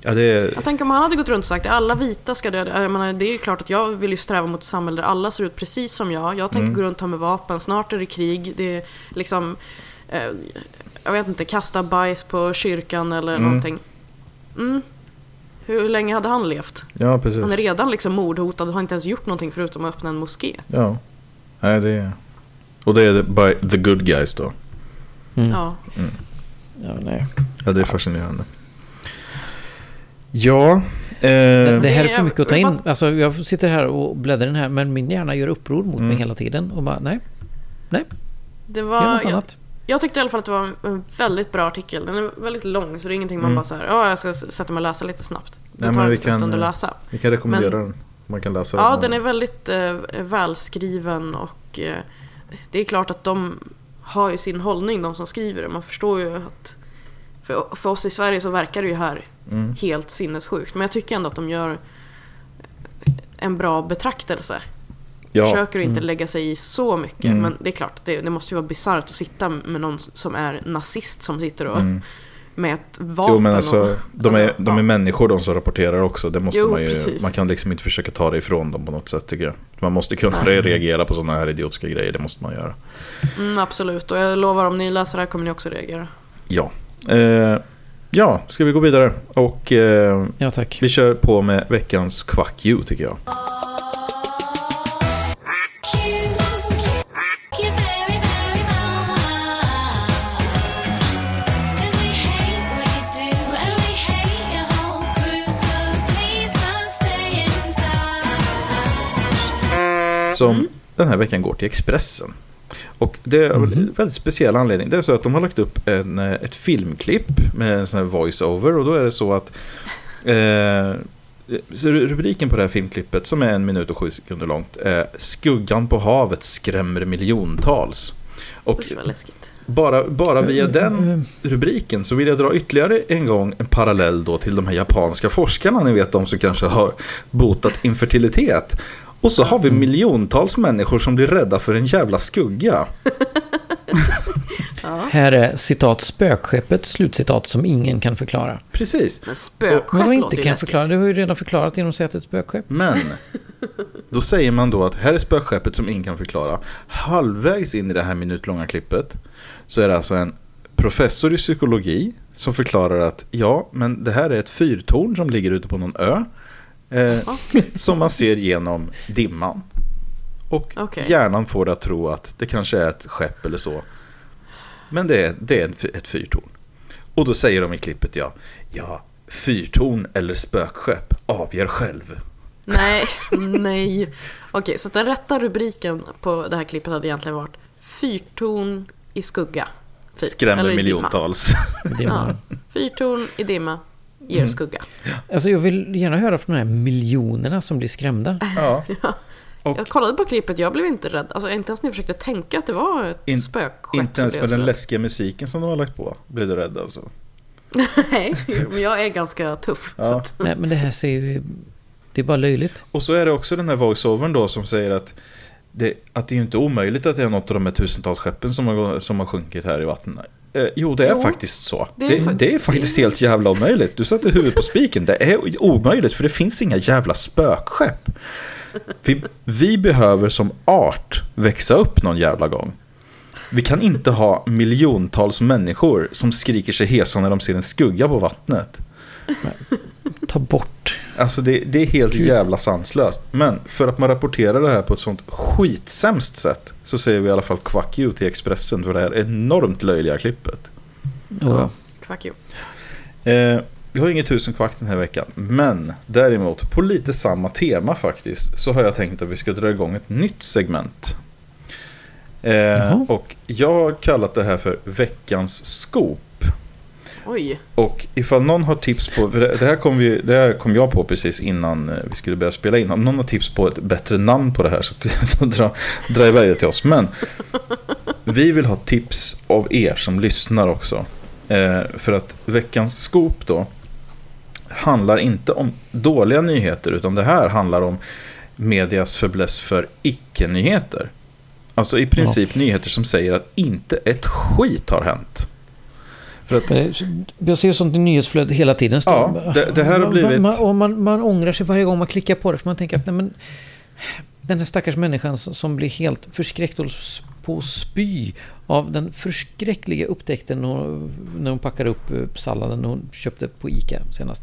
Ja, det. Jag tänker om han hade gått runt och sagt att alla vita ska döda. Jag menar, det är ju klart att jag vill ju sträva mot ett samhälle där alla ser ut precis som jag. Jag tänker Mm. gå runt och ha med vapen. Snart är det krig. Det är liksom... Eh, jag vet inte, kasta bajs på kyrkan eller Mm. någonting. Mm. Hur länge hade han levt? Ja, precis. Han är redan liksom mordhotad och har inte ens gjort någonting förutom att öppna en moské. Ja. Nej, det är... Och det är by the good guys då. Mm. Ja. Ja, nej. Ja, det är fascinerande. Ja. Eh, Det, det här är för mycket att ta in. jag- Alltså, jag sitter här och bläddrar den här, men min hjärna gör uppror mot Mm. mig hela tiden. Och bara, nej, Det gör var, något jag, annat. Jag tyckte i alla fall att det var en- väldigt bra artikel. Den är väldigt lång så det är ingenting man Mm. bara så här, ja jag ska sätta mig och läsa lite snabbt. Det Nej, tar en stund att läsa. vi kan rekommendera Men- den. Man kan läsa Ja, den. den är väldigt eh, välskriven och eh, det är klart att de har ju sin hållning, de som skriver det. Man förstår ju att för, för oss i Sverige så verkar det ju här Mm. helt sinnessjukt. Men jag tycker ändå att de gör en bra betraktelse. Ja. Försöker inte Mm. lägga sig i så mycket. Mm. Men det är klart, det, det måste ju vara bisarrt att sitta med någon som är nazist som sitter och Mm. med ett vapen. Jo men alltså, och, de är, alltså, de är ja. människor de som rapporterar också. Det måste Jo, man ju, precis. man kan liksom inte försöka ta det ifrån dem på något sätt tycker jag. Man måste kunna Nej. reagera på sådana här idiotiska grejer, det måste man göra. Mm, absolut, och jag lovar om ni läser det här kommer ni också reagera. Ja. Eh, ja, ska vi gå vidare? Och eh, Ja, tack. vi kör på med veckans Quack You tycker jag. Som den här veckan går till Expressen. Och det är av en väldigt speciell anledning. Det är så att de har lagt upp en, eh, ett filmklipp med en sån här voice-over. Och då är det så att eh, så rubriken på det här filmklippet som är en minut och sju sekunder långt är Skuggan på havet skrämmer miljontals. Och Usch vad läskigt. bara, bara via den rubriken så vill jag dra ytterligare en gång en parallell då till de här japanska forskarna, ni vet de som kanske har botat infertilitet. Och så har vi miljontals människor som blir rädda för en jävla skugga. [laughs] Här är citat spökskeppet, slutcitat som ingen kan förklara. Precis. Men spökskepp låter inte kan förklara, det har ju redan förklarat genom att säga att det är ett spökskepp. Men [laughs] då säger man då att här är spökskeppet som ingen kan förklara. Halvvägs in i det här minutlånga klippet så är det alltså en professor i psykologi som förklarar att ja, men det här är ett fyrtorn som ligger ute på någon ö. Eh, [laughs] som man ser genom dimman. Och Okej. hjärnan får det att tro att det kanske är ett skepp eller så. Men det är, det är ett fyrtorn. Och då säger de i klippet ja, ja, fyrtorn eller spökskepp, avgör själv. Nej, [laughs] nej. Okej, så den rätta rubriken på det här klippet hade egentligen varit Fyrtorn i skugga. typ. Skrämmer Eller i dimma. miljontals. Det Ja. Fyrtorn i dimma ger Mm. skugga. Alltså jag vill gärna höra från de här miljonerna som blir skrämda. [laughs] Ja. Och Jag kollade på klippet, jag blev inte rädd. Alltså inte ens när jag försökte tänka att det var ett In- spökskepp. inte ens med den läskiga musiken som de har lagt på blev du rädd alltså. [laughs] Nej, men jag är ganska tuff. Ja. Så att, Nej, men det här ser ju... Det är bara löjligt. Och så är det också den här voiceovern då som säger att det, att det är inte omöjligt att det är något av de här tusentals skeppen som har, som har sjunkit här i vattnet. Eh, jo, det är Jo, faktiskt så. det Det är fa- det är faktiskt helt jävla omöjligt. Du satte huvudet på spiken. Det är omöjligt för det finns inga jävla spökskepp. Vi, vi behöver som art växa upp någon jävla gång. Vi kan inte ha miljontals människor som skriker sig hesa när de ser en skugga på vattnet. Ta bort. Alltså det, det är helt jävla sanslöst. Men för att man rapporterar det här på ett sånt skitsämst sätt så säger vi i alla fall quack you till Expressen för det här enormt löjliga klippet. Och, Kvack ju. Eh, vi har inget tusen kvack den här veckan. Men däremot på lite samma tema faktiskt så har jag tänkt att vi ska dra igång ett nytt segment. Eh, och jag har kallat det här för veckans scoop. Oj. Och ifall någon har tips på, för det här kom, vi, det här kom jag på precis innan eh, vi skulle börja spela in. Om någon har tips på ett bättre namn på det här så, [laughs] så dra, dra iväg det till oss. Men vi vill ha tips av er som lyssnar också. Eh, för att veckans scoop då handlar inte om dåliga nyheter utan det här handlar om medias fäbless för icke-nyheter. Alltså i princip nyheter som säger att inte ett skit har hänt. För att eh, jag ser sånt i nyhetsflödet hela tiden. Står- Ja, det- det här har Man- blivit- Man, och man, man ångrar sig varje gång man klickar på det. För man tänker att nej, men, den här stackars människan som, blir helt förskräckt och på spy av den förskräckliga upptäckten hon- när hon packade upp eh, salladen hon köpte på ICA senast.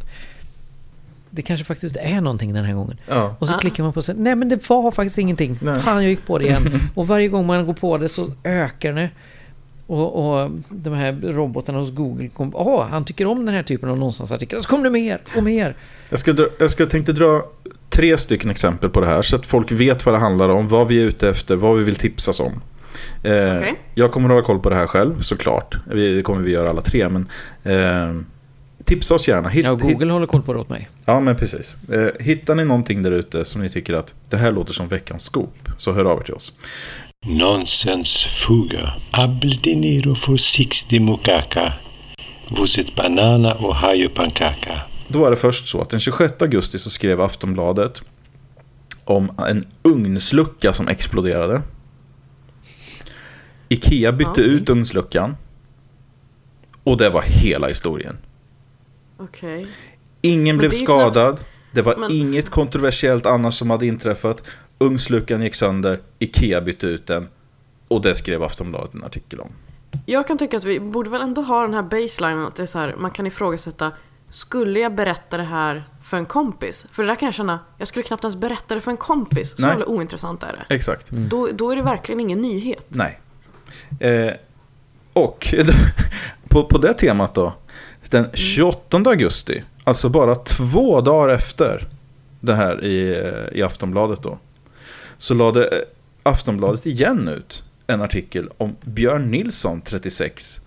Det kanske faktiskt är någonting den här gången. Ja. Och så Ah. klickar man på sig. Nej men det var faktiskt ingenting. Nej. Fan jag gick på det igen. [laughs] Och varje gång man går på det så ökar det. Och, och de här robotarna hos Google kom. Åh, han tycker om den här typen av nonsensartiklar. Så kommer det mer och mer. Jag ska, dra, jag ska tänkte dra tre stycken exempel på det här så att folk vet vad det handlar om, vad vi är ute efter, vad vi vill tipsas om. Eh, Okej. Jag kommer att hålla koll på det här själv såklart. Vi- Det kommer vi göra alla tre. Men, eh, tipsa oss gärna. Hit, Ja, hit, Google håller koll på det åt mig. ja, men precis. Eh, hittar ni någonting där ute som ni tycker att det här låter som veckans scoop så hör av er till oss. Nonsensfuga. Abel de Niro for 60 mukaka. Vusit banana och hajo pankaka. Då var det först så att den 26 augusti så skrev Aftonbladet om en ugnslucka som exploderade. Ikea bytte Ja. ut ugnsluckan. Och det var hela historien. Okej. Ingen blev det är ju skadad. Det var Men- inget kontroversiellt annars som hade inträffat. Ugnsluckan gick sönder. Ikea bytte ut den. Och det skrev Aftonbladet en artikel om. Jag kan tycka att vi borde väl ändå ha den här baselinen att det är så här, man kan ifrågasätta Skulle jag berätta det här för en kompis? För det där kan jag känna, jag skulle knappt ens berätta det för en kompis. Så jävla ointressant är det. Exakt. Då, då är det verkligen ingen nyhet. Nej. Eh, och [laughs] på, på det temat då. Den 28 augusti, alltså bara två dagar efter det här i, i Aftonbladet då. Så lade eh, Aftonbladet igen ut en artikel om Björn Nilsson, 36.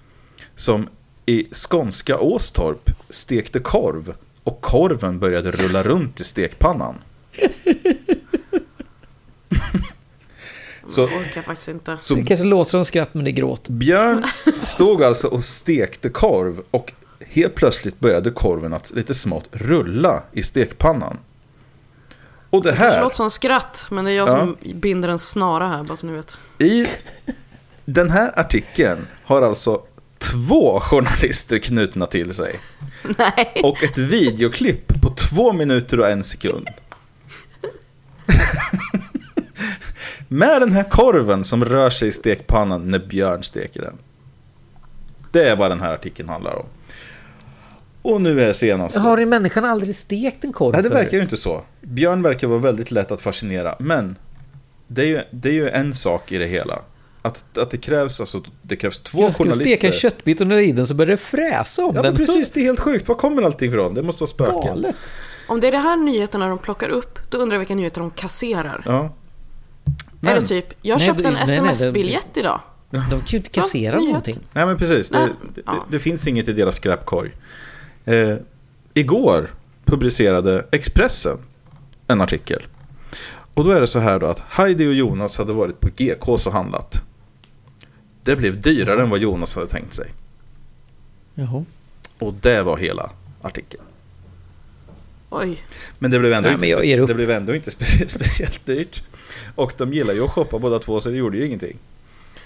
Som i skånska Åstorp stekte korv och korven började rulla runt i stekpannan. [laughs] Så- Det kanske låter som skratt men det är gråt. Björn [laughs] stod alltså och stekte korv och helt plötsligt började korven att lite smått rulla i stekpannan. Och det Det här, låter som skratt, men det är jag Ja. som binder en snara här, bara så ni vet. i den här artikeln har alltså två journalister knutna till sig. [laughs] Nej. Och ett videoklipp på två minuter och en sekund. [laughs] Med den här korven som rör sig i stekpannan när Björn steker den. Det är vad den här artikeln handlar om. Och nu är senast. Har en människan aldrig stekt en korv Nej, det verkar ju inte så. Björn verkar vara väldigt lätt att fascinera. Men det är ju, det är ju en sak i det hela. Att, att det krävs alltså, det krävs två Jag skulle journalister. steka en köttbit och i den så börjar det fräsa om Ja, den. men precis. Det är helt sjukt. Var kommer allting ifrån? Det måste vara spöken. Galet. Om det är det här nyheterna de plockar upp, då undrar jag vilka nyheter de kasserar. Ja. Är det typ, jag Nej, köpte det- en nej, nej, det- sms-biljett idag. De kan ju inte kassera Ja, någonting. Nej men precis, det, Nej, det, ja. det, det finns inget i deras skräpkorg. Eh, igår publicerade Expressen en artikel. Och då är det så här då att Heidi och Jonas hade varit på GKs och handlat. Det blev dyrare än vad Jonas hade tänkt sig. Jaha. Och det var hela artikeln. Oj. Men det blev ändå, Nej, inte, det blev ändå inte speciellt, [laughs] speciellt dyrt. Och de gillar ju att shoppa båda två så det gjorde ju ingenting.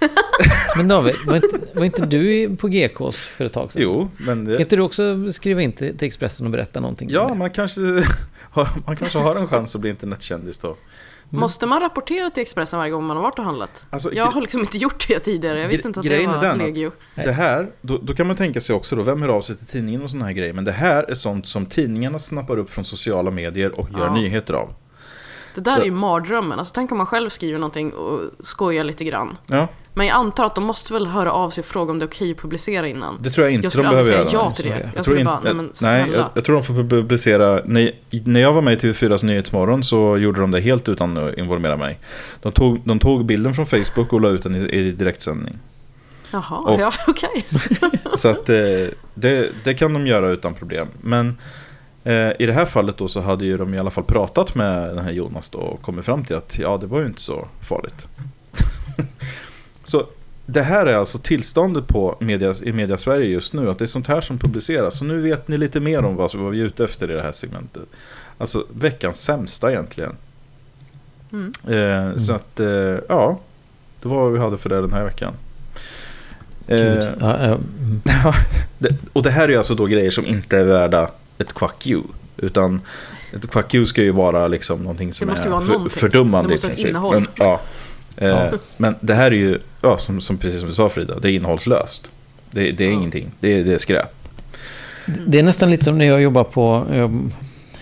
[laughs] Men David, var inte, var inte du på GKs för ett tag sedan? Jo, men det, Kan inte du också skriva in till, till Expressen och berätta någonting? ja, man kanske, [laughs] har, man kanske har en chans att bli internetkändis då. Måste man rapportera till Expressen varje gång man har varit och handlat? Alltså, jag har liksom inte gjort det tidigare. Jag visste inte att det grejen är var den legio. Det här, då, då kan man tänka sig också då, vem hör av sig till tidningen och sådana här grejer. Men det här är sånt som tidningarna snappar upp från sociala medier och gör Ja. nyheter av. Det där Så- är ju mardrömmen. Alltså, tänk om man själv skriver någonting och skojar lite grann. Ja, Men jag antar att de måste väl höra av sig och fråga om det är okej att publicera innan. det tror jag inte jag skulle de aldrig behöver säga göra. ja till Så är det. det. Jag, tror skulle inte- bara, nej men nej, snälla. jag, jag tror de får publicera. När, när jag var med i TV4s Nyhetsmorgon så gjorde de det helt utan att informera mig. De tog, de tog bilden från Facebook och la ut den i, i direktsändning. Jaha, Och- ja [laughs] okej. [laughs] Så att eh, det, det kan de göra utan problem. Men i det här fallet då så hade ju de i alla fall pratat med den här Jonas då och kommit fram till att ja, det var ju inte så farligt. [laughs] så det här är alltså tillståndet på media, i media Sverige just nu. Att det är sånt här som publiceras. Så nu vet ni lite mer om vad, vad vi är ute efter i det här segmentet. Alltså veckans sämsta egentligen. Mm. Eh, Så att, eh, ja. Det var vad vi hade för det den här veckan. Eh, Ja, ja, mm. [laughs] Och det här är alltså då grejer som inte är värda ett quack you. Utan ett quack you ska ju vara liksom någonting som är för, fördummande Det måste i princip. innehåll. Men, ja, eh, Ja. men det här är ju, ja, som, som, precis som du sa Frida, det är innehållslöst. Det, det är Ja. ingenting, det, är- det är skräp. Det är nästan lite som när jag jobbade på, jag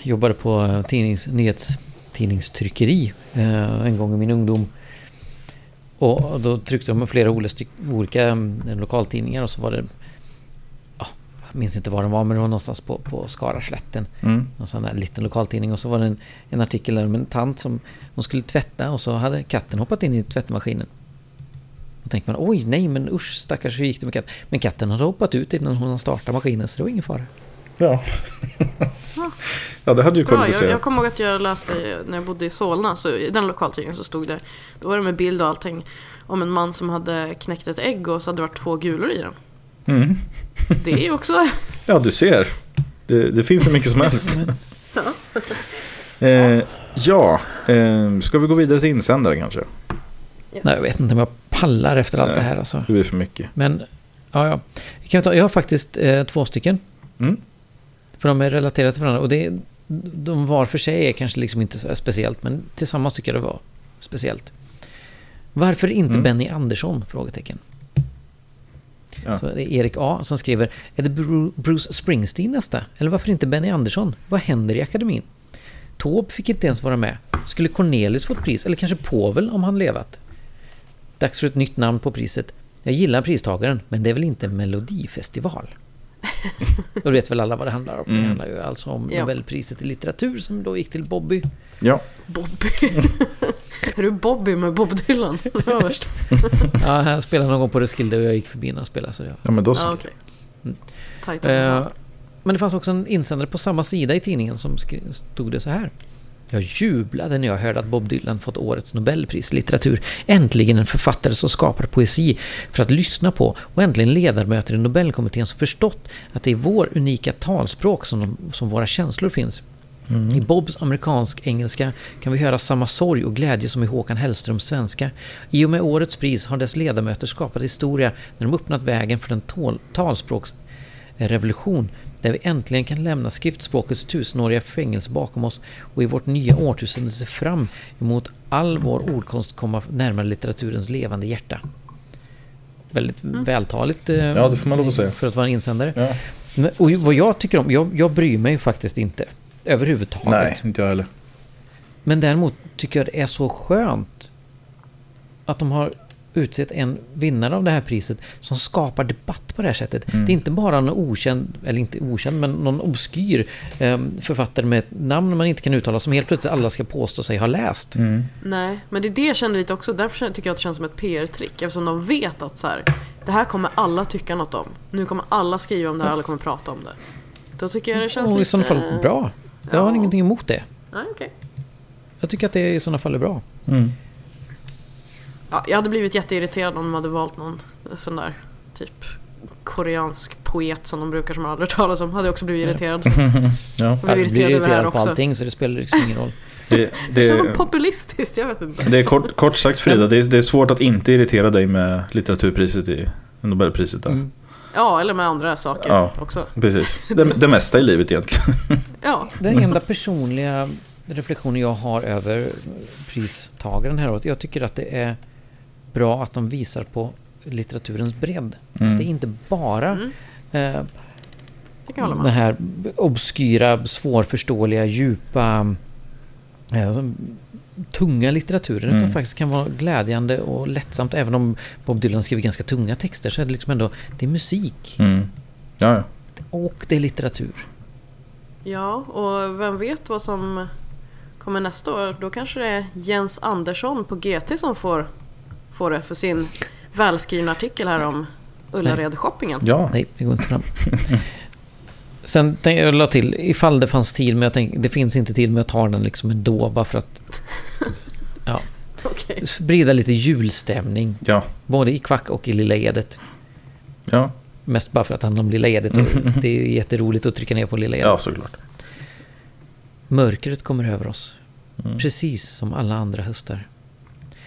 jobbade på tidnings, nyhetstidningstryckeri eh, en gång i min ungdom. Och då tryckte de flera olika, mm, lokaltidningar och så var det, jag minns inte var det var, men det var någonstans på, på Skaraslätten. Mm. En sån där liten lokaltidning och så var det en, en artikel där om en tant som hon skulle tvätta och så hade katten hoppat in i tvättmaskinen. Då tänkte man oj nej men usch stackars hur gick det med katten? Men katten hade hoppat ut innan hon startade maskinen så det var ingen fara. Ja. ja, [laughs] det hade ju Bra, jag, jag kommer ihåg att jag läste när jag bodde i Solna, så i den lokaltidningen så stod det, då var det med bild och allting, om en man som hade knäckt ett ägg och så hade det varit två gulor i den. Mm. Det är ju också... Ja, du ser. Det, det finns hur mycket som helst. [laughs] eh, ja, eh, ska vi gå vidare till insändare kanske? Yes. Nej, jag vet inte om jag pallar efter allt Nej. det här alltså. Det blir för mycket. Men Ja, ja. Kan ta, jag har faktiskt eh, två stycken. Mm. För de är relaterade till varandra. Och det, de var för sig är kanske liksom inte så speciellt, men tillsammans tycker jag det var speciellt. Varför inte Mm. Benny Andersson? Frågetecken. Ja. Så det är Erik A som skriver, är det Bru- Bruce Springsteen nästa? Eller varför inte Benny Andersson? Vad händer i akademin? Taube fick inte ens vara med. Skulle Cornelis få ett pris? Eller kanske Povel om han levat? Dags för ett nytt namn på priset. Jag gillar pristagaren, men det är väl inte Melodifestival? [laughs] Då vet väl alla vad det handlar om. Det Mm. handlar ju alltså om Ja. Nobelpriset i litteratur som då gick till Bobby. Ja. Bobby. [laughs] är du Bobby med Bob Dylan? [laughs] Det var värst. [laughs] Ja, han spelade någon gång på Roskilde och jag gick förbi när han spelade. Så jag. ja, men då så. Ja, okej. Mm. Tajta som Eh, men det fanns också en insändare på samma sida i tidningen som stod det så här. Jag jublade när jag hörde att Bob Dylan fått årets Nobelpris i litteratur. Äntligen en författare som skapar poesi för att lyssna på och äntligen ledamöter i Nobelkommittén som förstått att det är vår unika talspråk som, de, som våra känslor finns. I Bobs amerikansk-engelska kan vi höra samma sorg och glädje som i Håkan Hellströms svenska. I och med årets pris har dess ledamöter skapat historia när de öppnat vägen för den tål- talspråksrevolution där vi äntligen kan lämna skriftspråkets tusenåriga fängelse bakom oss och i vårt nya årtusende se fram emot all vår ordkonst komma närmare litteraturens levande hjärta. Väldigt vältaligt eh, Ja, det får man lov att säga. för att vara en insändare. Ja. Men, och vad jag tycker om, jag, jag bryr mig faktiskt inte överhuvudtaget. Nej, inte jag heller. Men däremot tycker jag det är så skönt att de har utsett en vinnare av det här priset som skapar debatt på det här sättet. Mm. Det är inte bara någon okänd, eller inte okänd, men någon obskyr eh, författare med ett namn man inte kan uttala som helt plötsligt alla ska påstå sig ha läst. Mm. Nej, men det är det jag känner lite också. Därför tycker jag att det känns som ett PR-trick. Eftersom de vet att så här, det här kommer alla tycka något om. Nu kommer alla skriva om det här, alla kommer prata om det. Då tycker jag det känns och i lite... sådana fall bra. Jag har Ja. ingenting emot det. Nej, okej. Jag tycker att det i sådana fall är bra. Mm. Ja, jag hade blivit jätteirriterad om de hade valt någon sån där typ koreansk poet som de brukar som man aldrig talas om. Hade jag också blivit irriterad. [laughs] Ja. Jag Jag blev blir irriterad över det här irriterad på också. allting så det spelar liksom ingen roll. Det, Det känns som det, populistiskt, jag vet inte. det är kort, kort sagt Frida, det är, det är svårt att inte irritera dig med litteraturpriset i Nobelpriset. Där. Mm. Ja, eller med andra saker Ja. också. Precis. [laughs] Det, det mesta i livet egentligen. Ja, Den enda personliga reflektionen jag har över pristagaren här året, jag tycker att det är bra att de visar på litteraturens bredd. Mm. Det är inte bara Mm. eh, den här obskyra, svårförståeliga, djupa, eh, tunga litteraturen. Mm. Utan faktiskt kan vara glädjande och lättsamt. Även om Bob Dylan skriver ganska tunga texter så är det liksom ändå, det är musik. Mm. Ja, ja. Och det är litteratur. Ja, och vem vet vad som kommer nästa år? Då kanske det är Jens Andersson på GT som får, får det för sin välskrivna artikel här om Ullared-shoppingen. ja. Nej, det går inte fram. [laughs] Sen tänkte jag la till, ifall det fanns tid, men jag tänkte, det finns inte tid med att ta den liksom ändå, bara för att [laughs] ja, Okej. sprida lite julstämning. ja. Både i Kvack och i Lilla Edet. ja. Mest bara för att det handlar om Lilla Edet och det är jätteroligt att trycka ner på Lilla Edet. ja såklart. Mörkret kommer över oss. Mm. Precis som alla andra höstar.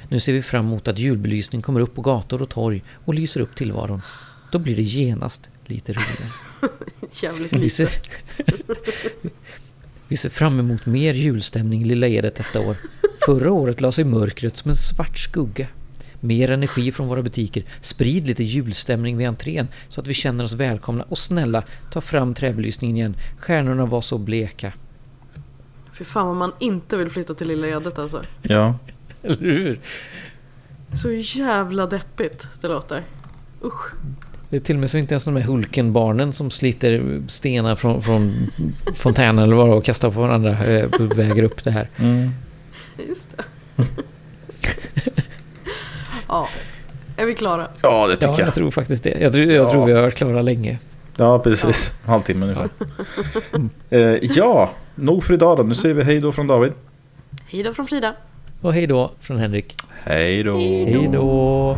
Nu ser vi fram emot att julbelysning kommer upp på gator och torg och lyser upp tillvaron. Då blir det genast lite roligare. [laughs] Jävligt Vi ser, mysigt. [laughs] vi ser fram emot mer julstämning i Lilla Edet detta år. Förra året la sig mörkret som en svart skugga. Mer energi från våra butiker. Sprid lite julstämning vid entrén så att vi känner oss välkomna. Och snälla, ta fram träbelysningen igen. Stjärnorna var så bleka. Fy fan vad man inte vill flytta till Lilla Edet alltså. Ja. Eller hur? Så jävla deppigt det låter. Usch. Det är till och med så inte ens de här Hulkenbarnen som sliter stenar från, från fontänen eller vad och kastar på varandra eh, väger upp det här. Mm. Just det. ja. Är vi klara? ja, det tycker Ja, jag. jag tror faktiskt det. Jag tror, jag tror Ja. vi har varit klara länge. Ja, precis. Halvtimme ungefär. [laughs] eh, ja, nog för idag då. Nu säger vi hej då från David. Hej då från Frida. Och hej då från Henrik. Hej då. Hej då!